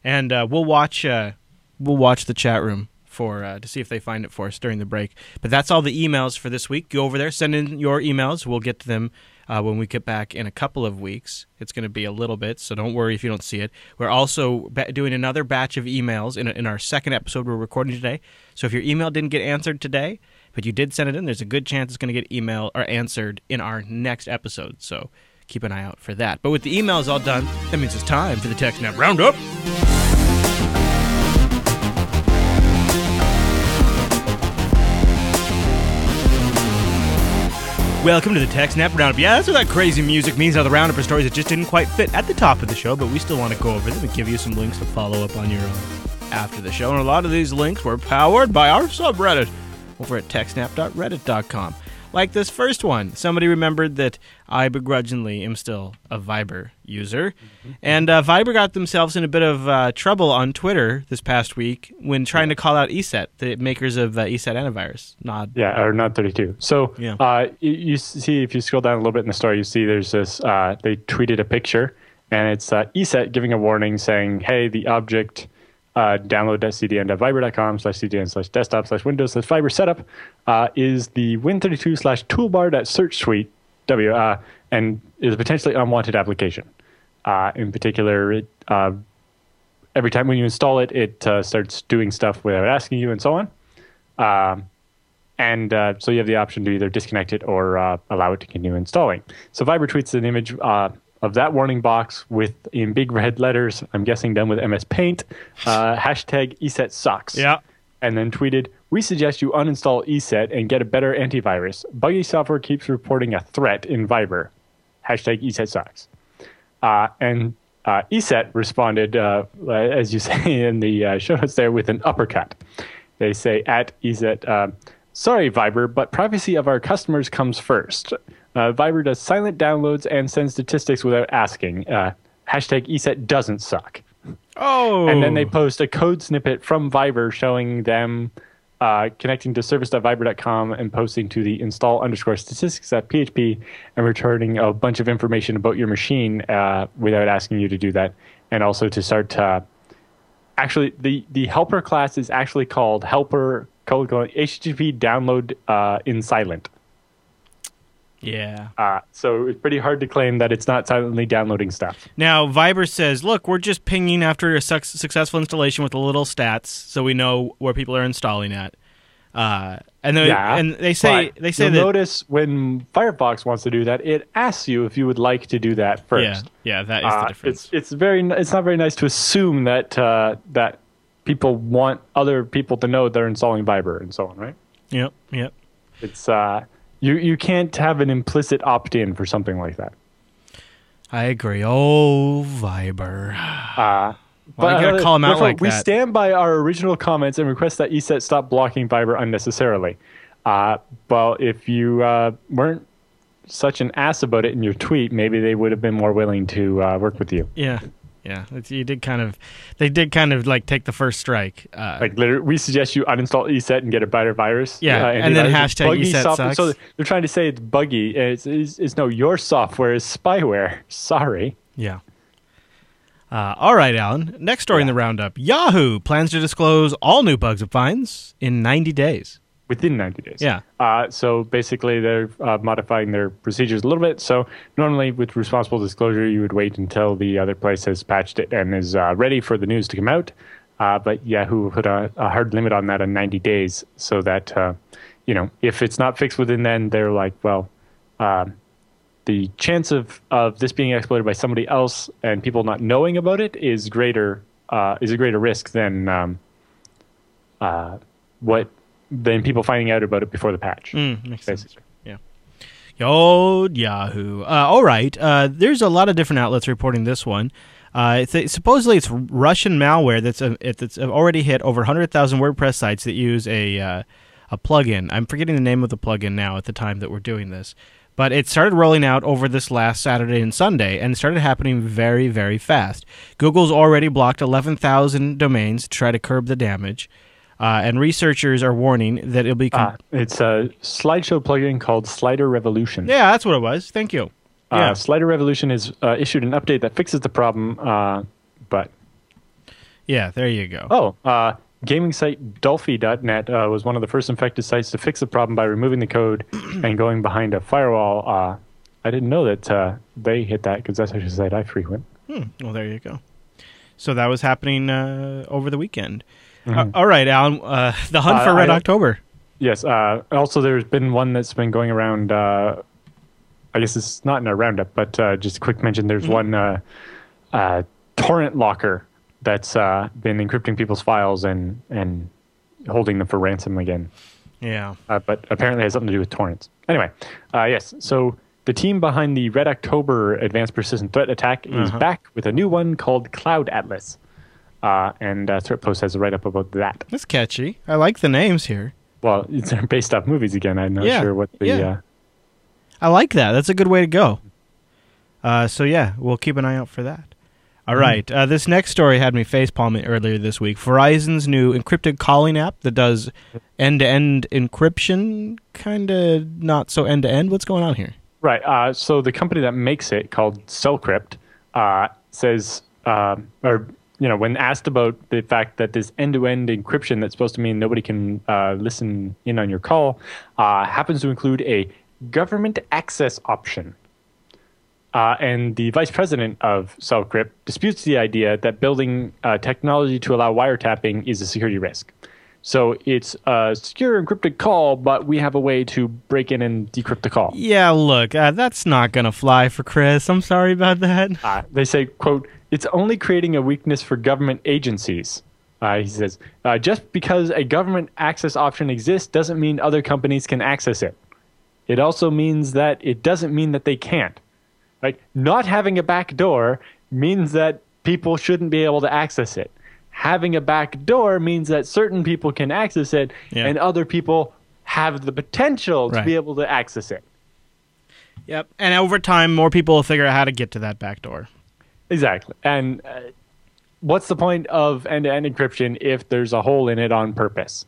and uh, we'll watch uh, we'll watch the chat room for uh, to see if they find it for us during the break. But that's all the emails for this week. Go over there, send in your emails. We'll get to them uh, when we get back in a couple of weeks. It's going to be a little bit, so don't worry if you don't see it. We're also ba- doing another batch of emails in, in our second episode we're recording today. So if your email didn't get answered today, but you did send it in, there's a good chance it's going to get email or answered in our next episode. So keep an eye out for that. But with the emails all done, that means it's time for the TechSnap Roundup. Welcome to the TechSnap Roundup. Yeah, that's what that crazy music means. Now, the roundup are stories that just didn't quite fit at the top of the show, but we still want to go over them and give you some links to follow up on your own after the show. And a lot of these links were powered by our subreddit over at techsnap.reddit.com. Like this first one, somebody remembered that I begrudgingly am still a Viber user. And uh, Viber got themselves in a bit of uh, trouble on Twitter this past week when trying to call out ESET, the makers of uh, ESET antivirus. Nod. Yeah, or NOD32. So Yeah. uh, you, you see, if you scroll down a little bit in the story, you see there's this, uh, they tweeted a picture, and it's uh, ESET giving a warning saying, hey, the object uh, download.cdn.viber.com slash cdn slash desktop slash windows slash Viber setup uh, is the win32 slash toolbar search suite w uh, and is a potentially unwanted application. Uh, in particular, it, uh, every time when you install it, it uh, starts doing stuff without asking you and so on. Um, and uh, so you have the option to either disconnect it or allow it to continue installing. So Viber tweets an image of that warning box with in big red letters. I'm guessing done with MS Paint. Uh, [LAUGHS] hashtag ESET sucks. Yeah. And then tweeted, "We suggest you uninstall ESET and get a better antivirus. Buggy software keeps reporting a threat in Viber. Hashtag ESET sucks." Uh, and uh, ESET responded, uh, as you say [LAUGHS] in the uh, show notes there, with an uppercut. They say at ESET, uh, sorry, Viber, but privacy of our customers comes first. Uh, Viber does silent downloads and sends statistics without asking. Uh, hashtag ESET doesn't suck. Oh. And then they post a code snippet from Viber showing them uh, connecting to service.viber.com and posting to the install underscore statistics at PHP and returning a bunch of information about your machine uh, without asking you to do that. And also to start uh, actually, the, the helper class is actually called helper colon, colon, HTTP download uh, in silent. Yeah. Uh, so it's pretty hard to claim that it's not silently downloading stuff. Now, Viber says, look, we're just pinging after a suc successful installation with a little stats so we know where people are installing at. Uh, and, they, Yeah, and they say they say that notice when Firefox wants to do that, it asks you if you would like to do that yeah, first. yeah, that is the Uh, difference. it's it's very it's not very nice to assume that uh, that people want other people to know they're installing Viber and so on, right? Yep, yep. It's uh, you you can't have an implicit opt-in for something like that. I agree. Oh, Viber. Uh, Why you gotta call 'em out like we that? stand by our original comments and request that ESET stop blocking Viber unnecessarily. Uh, well, if you uh, weren't such an ass about it in your tweet, maybe they would have been more willing to uh, work with you. Yeah, yeah. It's, you did kind of, they did kind of like take the first strike. Uh, Like, literally, we suggest you uninstall ESET and get a better virus. Yeah, uh, and then hashtag Buggy ESET software- So they're trying to say it's buggy. It's, it's, it's no, your software is spyware. Sorry. yeah. Uh, all right, Allan. Next story in the roundup: Yahoo plans to disclose all new bugs it finds in 90 days. Within 90 days. Yeah. Uh, so basically, they're uh, modifying their procedures a little bit. So normally, with responsible disclosure, you would wait until the other place has patched it and is uh, ready for the news to come out. Uh, but Yahoo put a, a hard limit on that on 90 days, so that uh, you know if it's not fixed within then, they're like, well, um, the chance of, of this being exploited by somebody else and people not knowing about it is greater uh, is a greater risk than um, uh, what than people finding out about it before the patch. Mm, makes sense. basically. Yo, Yahoo. Uh, all right. Uh, there's a lot of different outlets reporting this one. Uh, it's, supposedly, it's Russian malware that's uh, it- that's already hit over 100,000 WordPress sites that use a uh, a plugin. I'm forgetting the name of the plugin now at the time that we're doing this, but it started rolling out over this last Saturday and Sunday, and it started happening very, very fast. Google's already blocked 11,000 domains to try to curb the damage, uh, and researchers are warning that it'll be. com- Ah, it's a slideshow plugin called Slider Revolution. yeah, that's what it was. Thank you. Uh, Yeah. Slider Revolution has uh, issued an update that fixes the problem, uh, but Yeah, there you go. oh, uh, gaming site Dolphy.net uh, was one of the first infected sites to fix the problem by removing the code [CLEARS THROAT] and going behind a firewall. Uh, I didn't know that uh, they hit that because that's actually a site I frequent. Hmm. Well, there you go. So that was happening uh, over the weekend. Mm-hmm. Uh, all right, Allan. Uh, the hunt Uh, for Red I- October. Yes. Uh, also, there's been one that's been going around. Uh, I guess it's not in a roundup, but uh, just a quick mention. There's one uh, uh, torrent locker that's uh, been encrypting people's files and and holding them for ransom again. Yeah. Uh, but apparently has something to do with torrents. Anyway, uh, yes. So the team behind the Red October Advanced Persistent Threat Attack is Uh-huh. back with a new one called Cloud Atlas. Uh, and uh, Threat Post has a write up about that. That's catchy. I like the names here. Well, [LAUGHS] it's based off movies again. I'm not Yeah, sure what the. yeah. Uh, I like that. That's a good way to go. Uh, so yeah, we'll keep an eye out for that. Mm-hmm. All right. Uh, this next story had me face palming earlier this week. Verizon's new encrypted calling app that does end-to-end encryption, kind of not so end-to-end. What's going on here? Right. Uh, so the company that makes it, called Cellcrypt, uh, says, um or you know, when asked about the fact that this end-to-end encryption that's supposed to mean nobody can uh, listen in on your call uh, happens to include a government access option. Uh, and the vice president of Cellcrypt disputes the idea that building uh, technology to allow wiretapping is a security risk. So it's a secure encrypted call, but we have a way to break in and decrypt the call. Yeah, look, uh, that's not gonna fly for Chris. I'm sorry about that. Uh, they say, quote, it's only creating a weakness for government agencies. Uh, he says, uh, just because a government access option exists doesn't mean other companies can access it. It also means that it doesn't mean that they can't. Like, not having a back door means that people shouldn't be able to access it. Having a back door means that certain people can access it Yeah. and other people have the potential to Right. be able to access it. Yep. And over time, more people will figure out how to get to that back door. Exactly. And uh, what's the point of end-to-end encryption if there's a hole in it on purpose?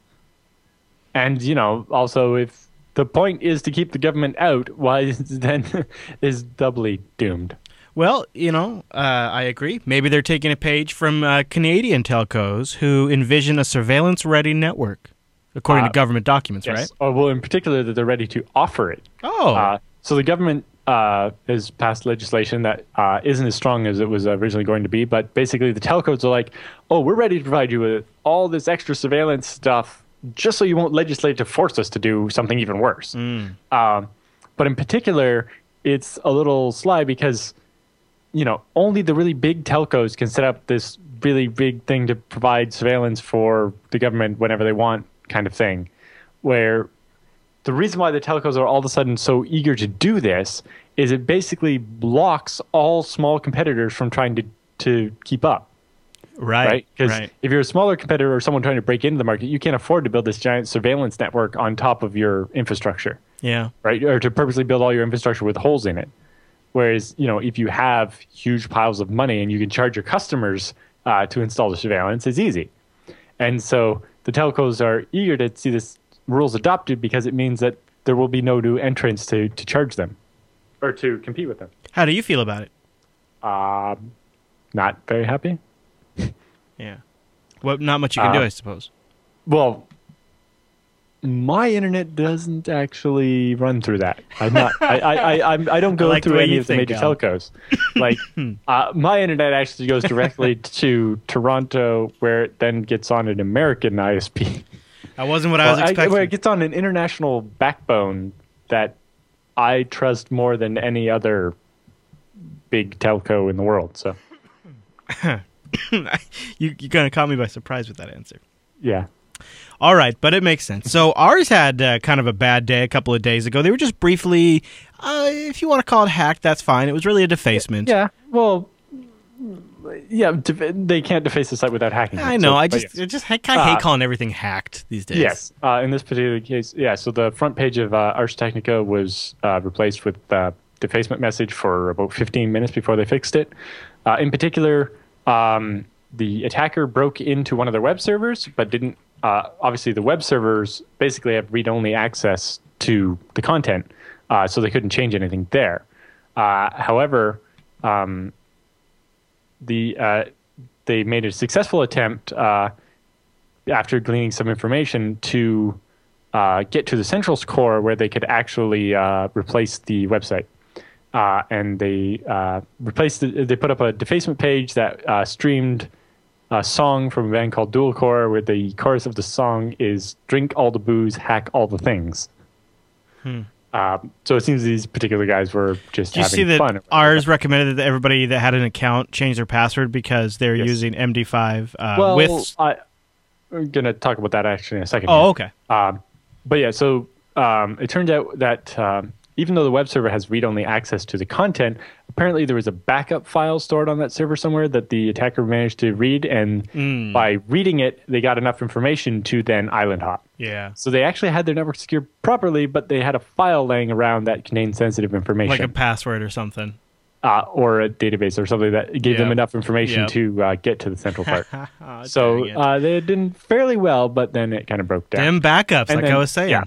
And you know, also if the point is to keep the government out, [LAUGHS] why is then [LAUGHS] is doubly doomed? Well, you know, uh, I agree. Maybe they're taking a page from uh, Canadian telcos who envision a surveillance ready network. according Uh, to government documents, Yes. right? Oh, well, in particular, that they're ready to offer it. Oh, Uh, so the government uh, has passed legislation that uh, isn't as strong as it was originally going to be, but basically the telcos are like, "Oh, we're ready to provide you with all this extra surveillance stuff, just so you won't legislate to force us to do something even worse." Um, but in particular, it's a little sly because you know only the really big telcos can set up this really big thing to provide surveillance for the government whenever they want, kind of thing, where the reason why the telcos are all of a sudden so eager to do this is it basically blocks all small competitors from trying to, to keep up, right. right? Because right. if you're a smaller competitor or someone trying to break into the market, you can't afford to build this giant surveillance network on top of your infrastructure, Yeah. right? Or to purposely build all your infrastructure with holes in it. Whereas, you know, if you have huge piles of money and you can charge your customers uh, to install the surveillance, it's easy. And so the telcos are eager to see this rules adopted because it means that there will be no new entrants to, to charge them or to compete with them. How do you feel about it? Um, not very happy. [LAUGHS] Yeah. Well, not much you can do, Uh, I suppose. Well, my internet doesn't actually run through that. I'm not. I I I, I'm, I don't [LAUGHS] go like through any of the major Al. telcos. [LAUGHS] Like uh, my internet actually goes directly to Toronto, where it then gets on an American ISP. That wasn't what I was Well, expecting. where it gets on an international backbone that I trust more than any other big telco in the world. So [COUGHS] you you kind of caught me by surprise with that answer. yeah. All right, but it makes sense. So ours had uh, kind of a bad day a couple of days ago. They were just briefly, uh, if you want to call it hacked, that's fine. It was really a defacement. Yeah. Well. Yeah, def- they can't deface the site without hacking. I it, know. so- I just, yes. I just kind of hate Uh, calling everything hacked these days. Yes, uh, in this particular case, yeah. So the front page of uh, Ars Technica was uh, replaced with uh, defacement message for about 15 minutes before they fixed it. Uh, in particular, um, the attacker broke into one of their web servers, but didn't. Uh, obviously, the web servers basically have read-only access to the content, uh, so they couldn't change anything there. Uh, however, um, the uh, they made a successful attempt uh, after gleaning some information to uh, get to the central core where they could actually uh, replace the website. Uh, and they uh, replaced the, they put up a defacement page that streamed a song from a band called Dual Core, where the chorus of the song is "Drink all the booze, hack all the things." Um, so it seems these particular guys were just Did you see that fun. ours recommended that everybody that had an account change their password because they're Yes. using MD5 uh, well, with. I, I'm gonna talk about that actually in a second. Oh, here. okay. Um, but yeah, so um, it turns out that um, even though the web server has read-only access to the content, apparently there was a backup file stored on that server somewhere that the attacker managed to read, and Hmm. by reading it, they got enough information to then island hop. Yeah. So they actually had their network secured properly, but they had a file laying around that contained sensitive information, Like a password or something. uh, or a database or something that gave them enough information Yep. to uh, get to the central part. [LAUGHS] So uh, they did fairly well, but then it kind of broke down. Them backups, and like then- I was saying. yeah.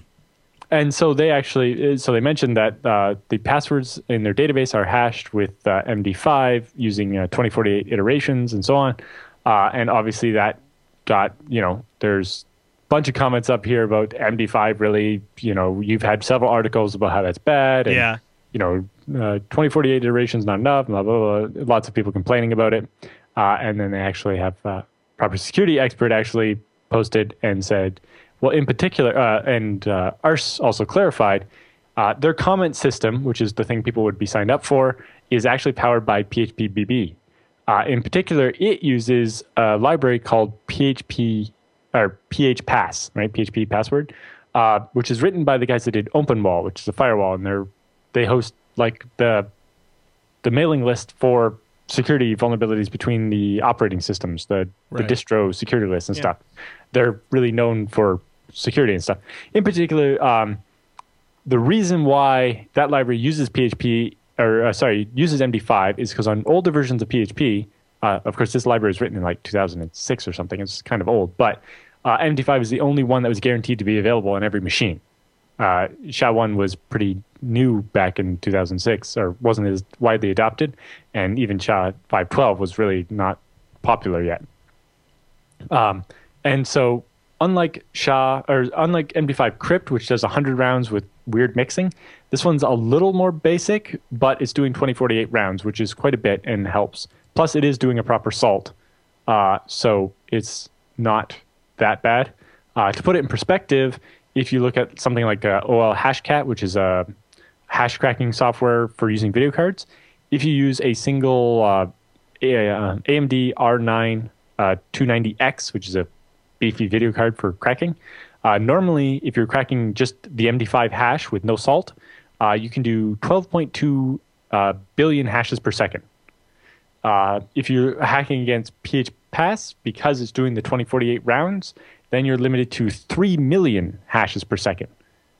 And so they actually, uh, so they mentioned that uh, the passwords in their database are hashed with uh, MD5 using uh, 2048 iterations and so on. Uh, and obviously that got, you know, there's a bunch of comments up here about MD5 really, you know, you've had several articles about how that's bad. And, Yeah. You know, uh, 2048 iterations not enough, blah, blah, blah. Lots of people complaining about it. Uh, and then they actually have uh, proper security expert actually posted and said, well, in particular, uh, and uh, Ars also clarified, uh, their comment system, which is the thing people would be signed up for, is actually powered by PHPBB. Uh, in particular, it uses a library called PHP or PHPass, right? PHP password, uh, which is written by the guys that did OpenWall, which is a firewall, and they're they host like the the mailing list for security vulnerabilities between the operating systems, the, Right. the distro security lists and Yeah. stuff. They're really known for security and stuff. In particular, um, the reason why that library uses PHP or uh, sorry uses MD5 is because on older versions of PHP, uh, of course, this library was written in like 2006 or something. It's kind of old, but uh, MD5 is the only one that was guaranteed to be available on every machine. Uh, SHA-1 was pretty new back in 2006, or wasn't as widely adopted, and even SHA-512 was really not popular yet. Um, and so unlike SHA or unlike MD5 Crypt, which does 100 rounds with weird mixing, this one's a little more basic, but it's doing 2048 rounds, which is quite a bit and helps. Plus, it is doing a proper salt, uh, so it's not that bad. Uh, to put it in perspective, if you look at something like uh, oclHashcat, which is a hash cracking software for using video cards, if you use a single AMD R9 290X, which is a beefy video card for cracking, uh, normally if you're cracking just the MD5 hash with no salt, uh, you can do 12.2 uh, billion hashes per second. Uh, if you're hacking against PHPass, because it's doing the 2048 rounds, then you're limited to 3 million hashes per second.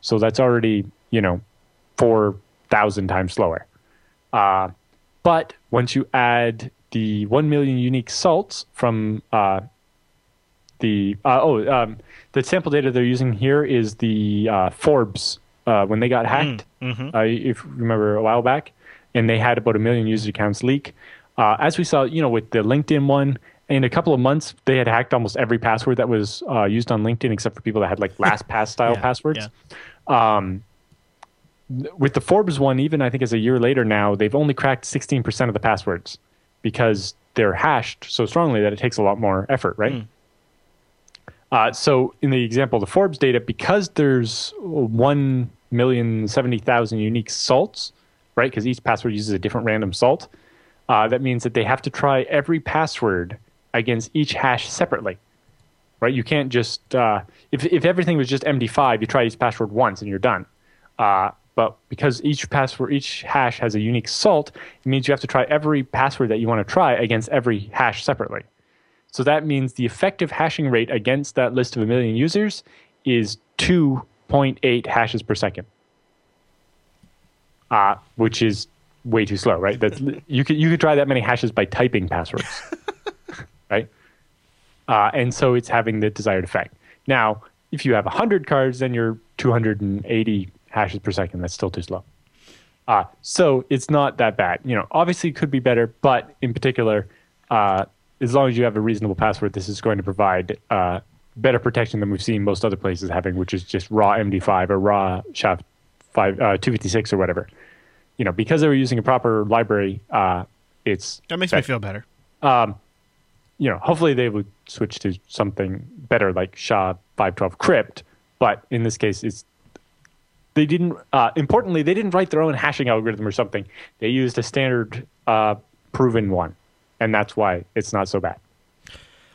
So that's already, you know, 4,000 times slower. Uh, but once you add the 1 million unique salts from uh, the, uh, oh, um, the sample data they're using here is the uh, Forbes uh, when they got hacked, Mm, mhm. uh, if you remember a while back, and they had about a million user accounts leak. Uh, as we saw, you know, with the LinkedIn one, in a couple of months, they had hacked almost every password that was uh, used on LinkedIn, except for people that had like [LAUGHS] LastPass style Yeah, passwords. Um, with the Forbes one, even I think as a year later now, they've only cracked 16% of the passwords because they're hashed so strongly that it takes a lot more effort, right? Mm. Uh, so in the example of the Forbes data, because there's 1,070,000 unique salts, right? Because each password uses a different random salt. Uh, that means that they have to try every password against each hash separately, right? You can't just, uh, if, if everything was just MD5, you try each password once and you're done. Uh, but because each password, each hash has a unique salt, it means you have to try every password that you want to try against every hash separately. So that means the effective hashing rate against that list of a million users is 2.8 hashes per second, uh, which is way too slow, right? That's, [LAUGHS] you could you could try that many hashes by typing passwords, [LAUGHS] right? Uh, and so it's having the desired effect. Now, if you have 100 cards, then you're 280 hashes per second. That's still too slow. Uh, so it's not that bad. You know, obviously it could be better, but in particular, uh, as long as you have a reasonable password, this is going to provide uh, better protection than we've seen most other places having, which is just raw MD5 or raw SHA-5, uh, 256 or whatever. You know, because they were using a proper library, uh, it's That makes me feel better. you know, hopefully they would switch to something better like SHA 512 crypt. But in this case, it's they didn't. Uh, importantly, they didn't write their own hashing algorithm or something. They used a standard uh, proven one, and that's why it's not so bad.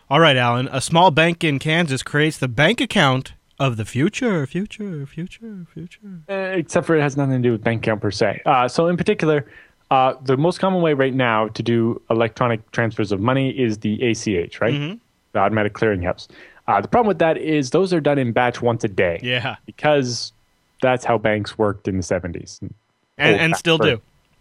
All right, Allan. A small bank in Kansas creates the bank account of the future, future, future, future. Uh, except for it has nothing to do with bank account per se. Uh, so in particular, uh, the most common way right now to do electronic transfers of money is the ACH, right? The automatic clearinghouse. Uh, the problem with that is those are done in batch once a day. Yeah, because that's how banks worked in the 70s. and, Oh, and still for- do.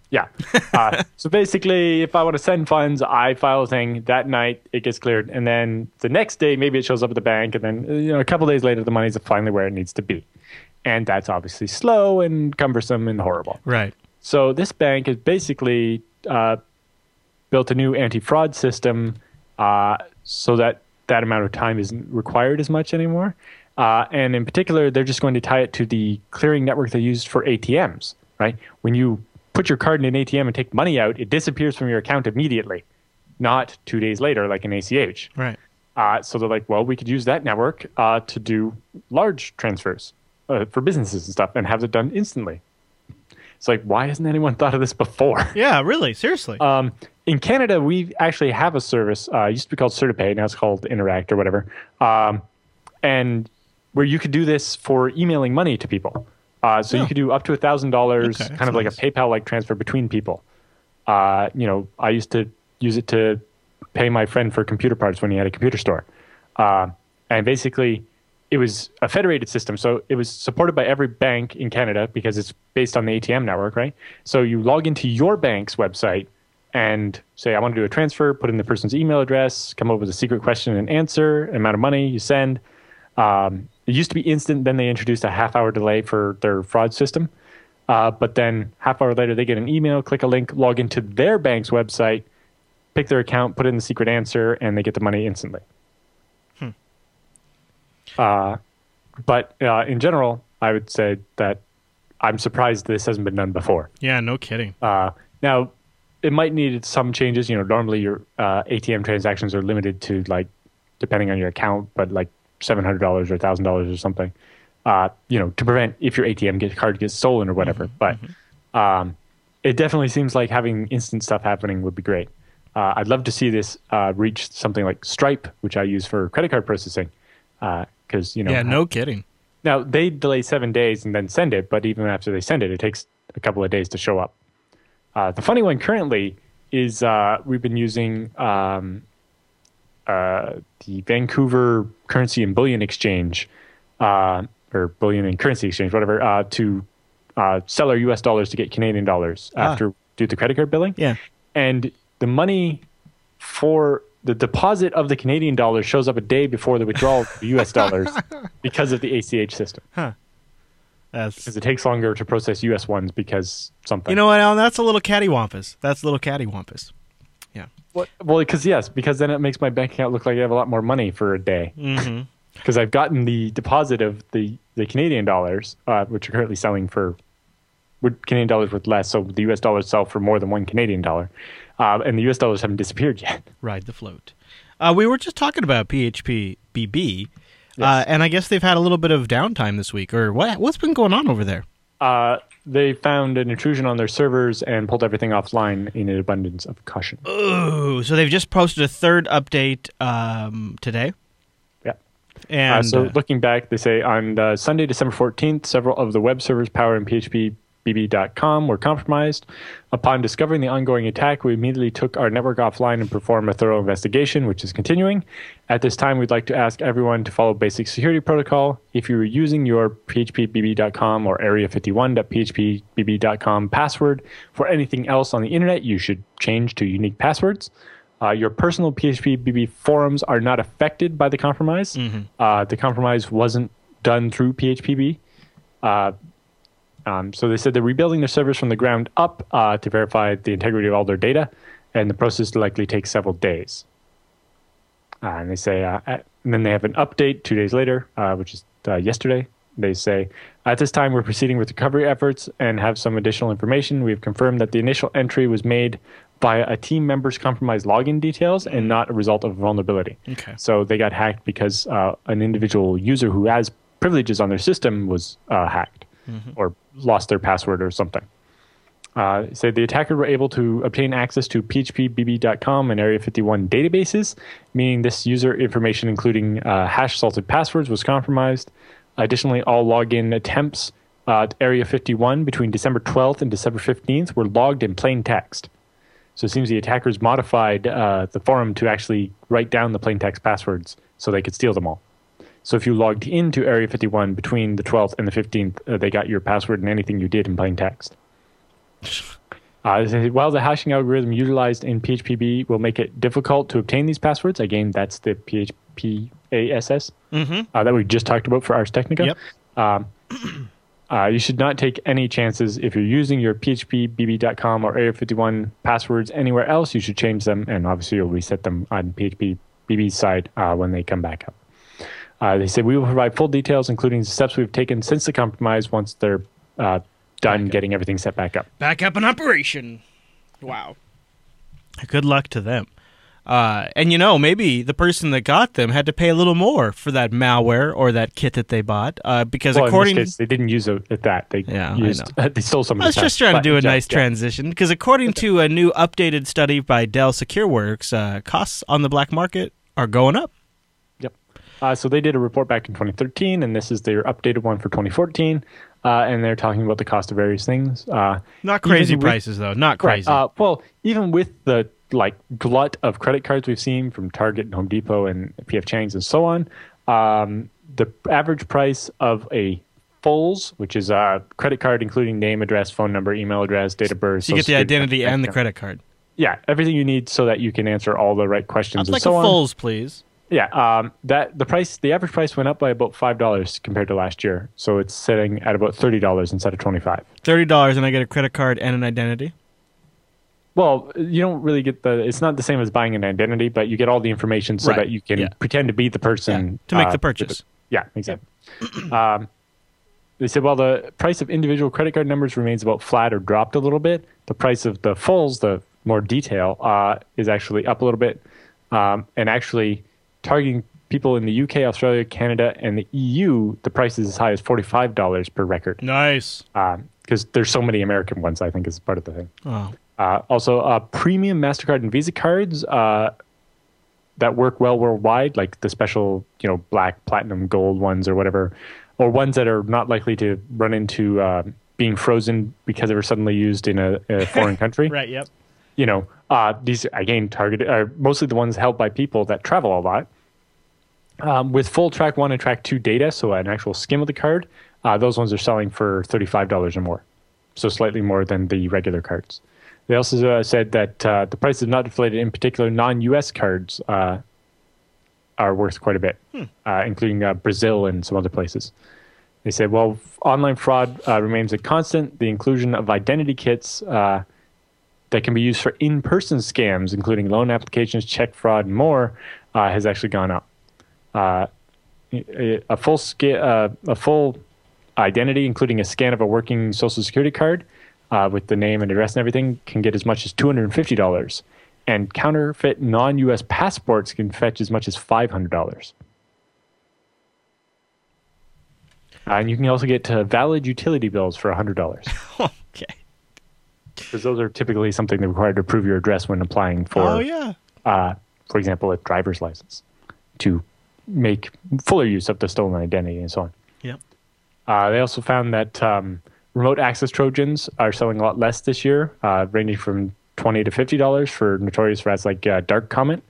Yeah. Uh, [LAUGHS] so basically, if I want to send funds, I file a thing that night, it gets cleared, and then the next day, maybe it shows up at the bank, and then you know a couple days later, the money's finally where it needs to be, and that's obviously slow and cumbersome and horrible. Right. So this bank has basically uh, built a new anti-fraud system uh, so that that amount of time isn't required as much anymore. Uh, and in particular, they're just going to tie it to the clearing network they used for ATMs. Right? When you put your card in an ATM and take money out, it disappears from your account immediately, not two days later like an ACH. Right. Uh, so they're like, well, we could use that network uh, to do large transfers uh, for businesses and stuff and have it done instantly. It's like, why hasn't anyone thought of this before? [LAUGHS] Yeah. Really. Seriously. Um, in Canada, we actually have a service. Uh, it used to be called CertaPay. Now it's called Interac or whatever. Um, and where you could do this for emailing money to people. Uh, so Oh. you could do up to $1,000, kind that's of like nice. a PayPal like transfer between people. Uh, you know, I used to use it to pay my friend for computer parts when he had a computer store. Uh, and basically, it was a federated system. So it was supported by every bank in Canada because it's based on the ATM network, right? So you log into your bank's website and say, I want to do a transfer, put in the person's email address, come up with a secret question and answer, amount of money you send. Um, it used to be instant. Then they introduced a half hour delay for their fraud system. Uh, but then half hour later, they get an email, click a link, log into their bank's website, pick their account, put in the secret answer, and they get the money instantly. Hmm. Uh, but uh, in general, I would say that I'm surprised this hasn't been done before. Yeah, no kidding. Uh, now, it might need some changes. You know, normally your uh, ATM transactions are limited to like, depending on your account, but like seven hundred dollars or thousand dollars or something. Uh, you know, to prevent if your ATM get, card gets stolen or whatever. but um, it definitely seems like having instant stuff happening would be great. Uh, I'd love to see this uh, reach something like Stripe, which I use for credit card processing, because you know. yeah, no kidding. Now they delay seven days and then send it, but even after they send it, it takes a couple of days to show up. Uh, the funny one currently is uh, we've been using um, uh, the Vancouver Currency and Bullion Exchange, uh, or Bullion and Currency Exchange, whatever, uh, to uh, sell our U.S. dollars to get Canadian dollars Ah. after do the credit card billing. Yeah. And the money for the deposit of the Canadian dollars shows up a day before the withdrawal of the U.S. dollars [LAUGHS] because of the ACH system. That's Because it takes longer to process U.S. ones because something. you know what, Allan? That's a little cattywampus. That's a little cattywampus. What- well, because yes, because then it makes my bank account look like I have a lot more money for a day. Mm-hmm. [LAUGHS] Because I've gotten the deposit of the the Canadian dollars, uh, which are currently selling for Canadian dollars worth less. So the U.S. dollars sell for more than one Canadian dollar, uh, and the U.S. dollars haven't disappeared [LAUGHS] yet. Ride the float. Uh, we were just talking about PHP BB, uh, and I guess they've had a little bit of downtime this week. Or what? What's been going on over there? Uh, they found an intrusion on their servers and pulled everything offline in an abundance of caution. Ooh, so they've just posted a third update um, today. Yeah. And uh, so uh, looking back, they say on uh, Sunday, December 14th, several of the web servers powered in PHPBB.com were compromised. Upon discovering the ongoing attack, we immediately took our network offline and performed a thorough investigation, which is continuing. At this time, we'd like to ask everyone to follow basic security protocol. If you were using your PHPBB.com or area51.phpbb.com password for anything else on the internet, you should change to unique passwords. Uh, your personal PHPBB forums are not affected by the compromise. Uh, the compromise wasn't done through PHPB. Uh, um, so they said they're rebuilding their servers from the ground up uh, to verify the integrity of all their data, and the process likely takes several days. Uh, and they say, uh, at, and then they have an update two days later, uh, which is uh, yesterday. They say, at this time, we're proceeding with recovery efforts and have some additional information. We have confirmed that the initial entry was made via a team member's compromised login details and not a result of a vulnerability. Okay. So they got hacked because uh, an individual user who has privileges on their system was uh, hacked or lost their password or something. Uh, say the attacker were able to obtain access to phpbb.com and Area 51 databases, meaning this user information, including uh, hash salted passwords, was compromised. Additionally, all login attempts at Area 51 between December 12th and December 15th were logged in plain text. So it seems the attackers modified uh, the forum to actually write down the plain text passwords so they could steal them all. So if you logged into Area 51 between the 12th and the 15th, uh, they got your password and anything you did in plain text. [SIGHS] Uh, while the hashing algorithm utilized in PHPB will make it difficult to obtain these passwords, again, that's the PHPASS uh, that we just talked about for Ars Technica. Yep. Um, [CLEARS THROAT] uh, you should not take any chances if you're using your phpbb.com or Area 51 passwords anywhere else. You should change them, and obviously you'll reset them on PHPBB's side uh, when they come back up. Uh, they said we will provide full details, including the steps we've taken since the compromise, once they're uh, done getting everything set back up. back up in operation. Wow. Good luck to them. Uh, and you know, maybe the person that got them had to pay a little more for that malware or that kit that they bought, uh, because Well, according in this case, they didn't use it at that. They Yeah, I used, [LAUGHS] they stole some. I of was the just stuff. trying to But do a yeah, nice yeah. transition because according to a new updated study by Dell SecureWorks, uh, costs on the black market are going up. Uh, so they did a report back in 2013, and this is their updated one for 2014. Uh, and they're talking about the cost of various things. Uh, Not crazy with- prices though, not crazy. Right. Uh, well, even with the like glut of credit cards we've seen from Target and Home Depot and PF Chang's and so on, um, the average price of a Fulls, which is a credit card including name, address, phone number, email address, date of birth, so you get the identity and the credit card. Yeah, everything you need so that you can answer all the right questions I'd like so a on. fulls, please. Yeah, um, that the price, the average price went up by about five dollars compared to last year, so it's sitting at about thirty dollars instead of twenty five. Thirty dollars, and I get a credit card and an identity. Well, you don't really get the. It's not the same as buying an identity, but you get all the information so Right, that you can yeah. pretend to be the person to make uh, the purchase. Yeah, exactly. um, they said while the price of individual credit card numbers remains about flat or dropped a little bit, the price of the fulls, the more detail, uh, is actually up a little bit, um, and actually targeting people in the UK, Australia, Canada, and the EU, the price is as high as forty-five dollars per record. Nice. Because there's so many American ones, I think is part of the thing. Oh. Uh, also, uh, premium Mastercard and Visa cards uh, that work well worldwide, like the special, you know, black, platinum, gold ones or whatever, or ones that are not likely to run into uh, being frozen because they were suddenly used in a, a foreign [LAUGHS] country. Right. Yep. You know, uh, these again targeted are mostly the ones held by people that travel a lot. Um, with full track one and track two data, so an actual skim of the card, uh, those ones are selling for thirty-five dollars or more, so slightly more than the regular cards. They also uh, said that uh, the price is not deflated. In particular, non-U.S. cards uh, are worth quite a bit, uh, including uh, Brazil and some other places. They said, well, f- online fraud uh, remains a constant. The inclusion of identity kits uh, that can be used for in-person scams, including loan applications, check fraud, and more, uh, has actually gone up. Uh, a a full sca- uh, a full identity, including a scan of a working social security card uh, with the name and address and everything, can get as much as two hundred and fifty dollars, and counterfeit non-U.S. passports can fetch as much as five hundred dollars. Uh, and you can also get valid utility bills for hundred dollars [LAUGHS] Okay. because those are typically something that required to prove your address when applying for, oh yeah. uh, for example, a driver's license to make fuller use of the stolen identity and so on. Yep. Uh, they also found that um, remote access Trojans are selling a lot less this year, uh, ranging from twenty to fifty dollars for notorious rats like uh, Dark Comet,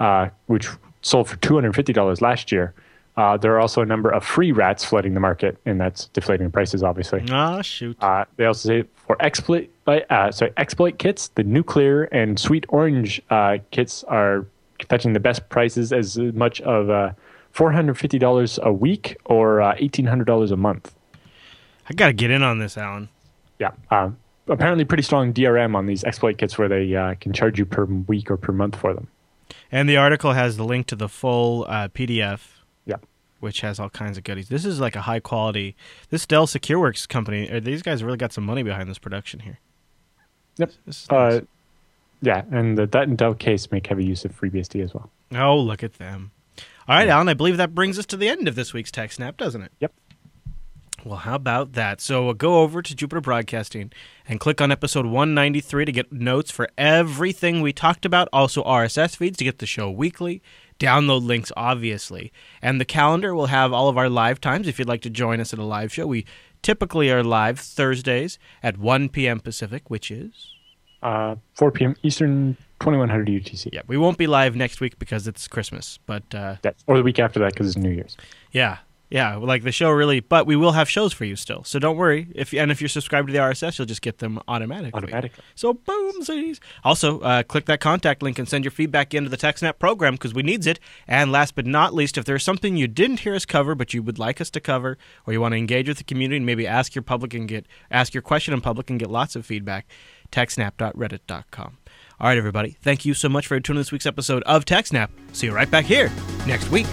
uh, which sold for two hundred fifty dollars last year. Uh, there are also a number of free rats flooding the market, and that's deflating prices, obviously. Ah shoot. Uh, they also say for exploit, uh, sorry, exploit kits, the nuclear and sweet orange uh, kits are fetching the best prices, as much of uh, four hundred fifty dollars a week or uh, eighteen hundred dollars a month. I gotta get in on this, Allan. Yeah, um, apparently pretty strong DRM on these exploit kits, where they uh, can charge you per week or per month for them. And the article has the link to the full uh, PDF, Yeah, which has all kinds of goodies. This is like a high quality. This Dell SecureWorks company. uh, These guys really got some money behind this production here. yep. This is nice. Uh, yeah, and the, that and Dell KACE make heavy use of FreeBSD as well. Oh, look at them. All right, Allan, I believe that brings us to the end of this week's TechSNAP, doesn't it? Yep. Well, how about that? So uh, go over to Jupiter Broadcasting and click on episode 193 to get notes for everything we talked about. Also, RSS feeds to get the show weekly. Download links, obviously. And the calendar will have all of our live times if you'd like to join us at a live show. We typically are live Thursdays at 1 p.m. Pacific, which is. Uh, 4 p.m. Eastern, 2100 UTC. Yeah, we won't be live next week because it's Christmas. But uh, That's, or the week after that because it's New Year's. Yeah, yeah, like the show really, but we will have shows for you still. So don't worry. If and if you're subscribed to the RSS, you'll just get them automatically. Automatically. So boomsies. Also, uh, click that contact link and send your feedback into the TechSNAP program because we needs it. And last but not least, if there's something you didn't hear us cover but you would like us to cover, or you want to engage with the community and maybe ask your public and get ask your question in public and get lots of feedback, techsnap.reddit.com. All right, everybody. Thank you so much for tuning in this week's episode of TechSnap. See you right back here next week.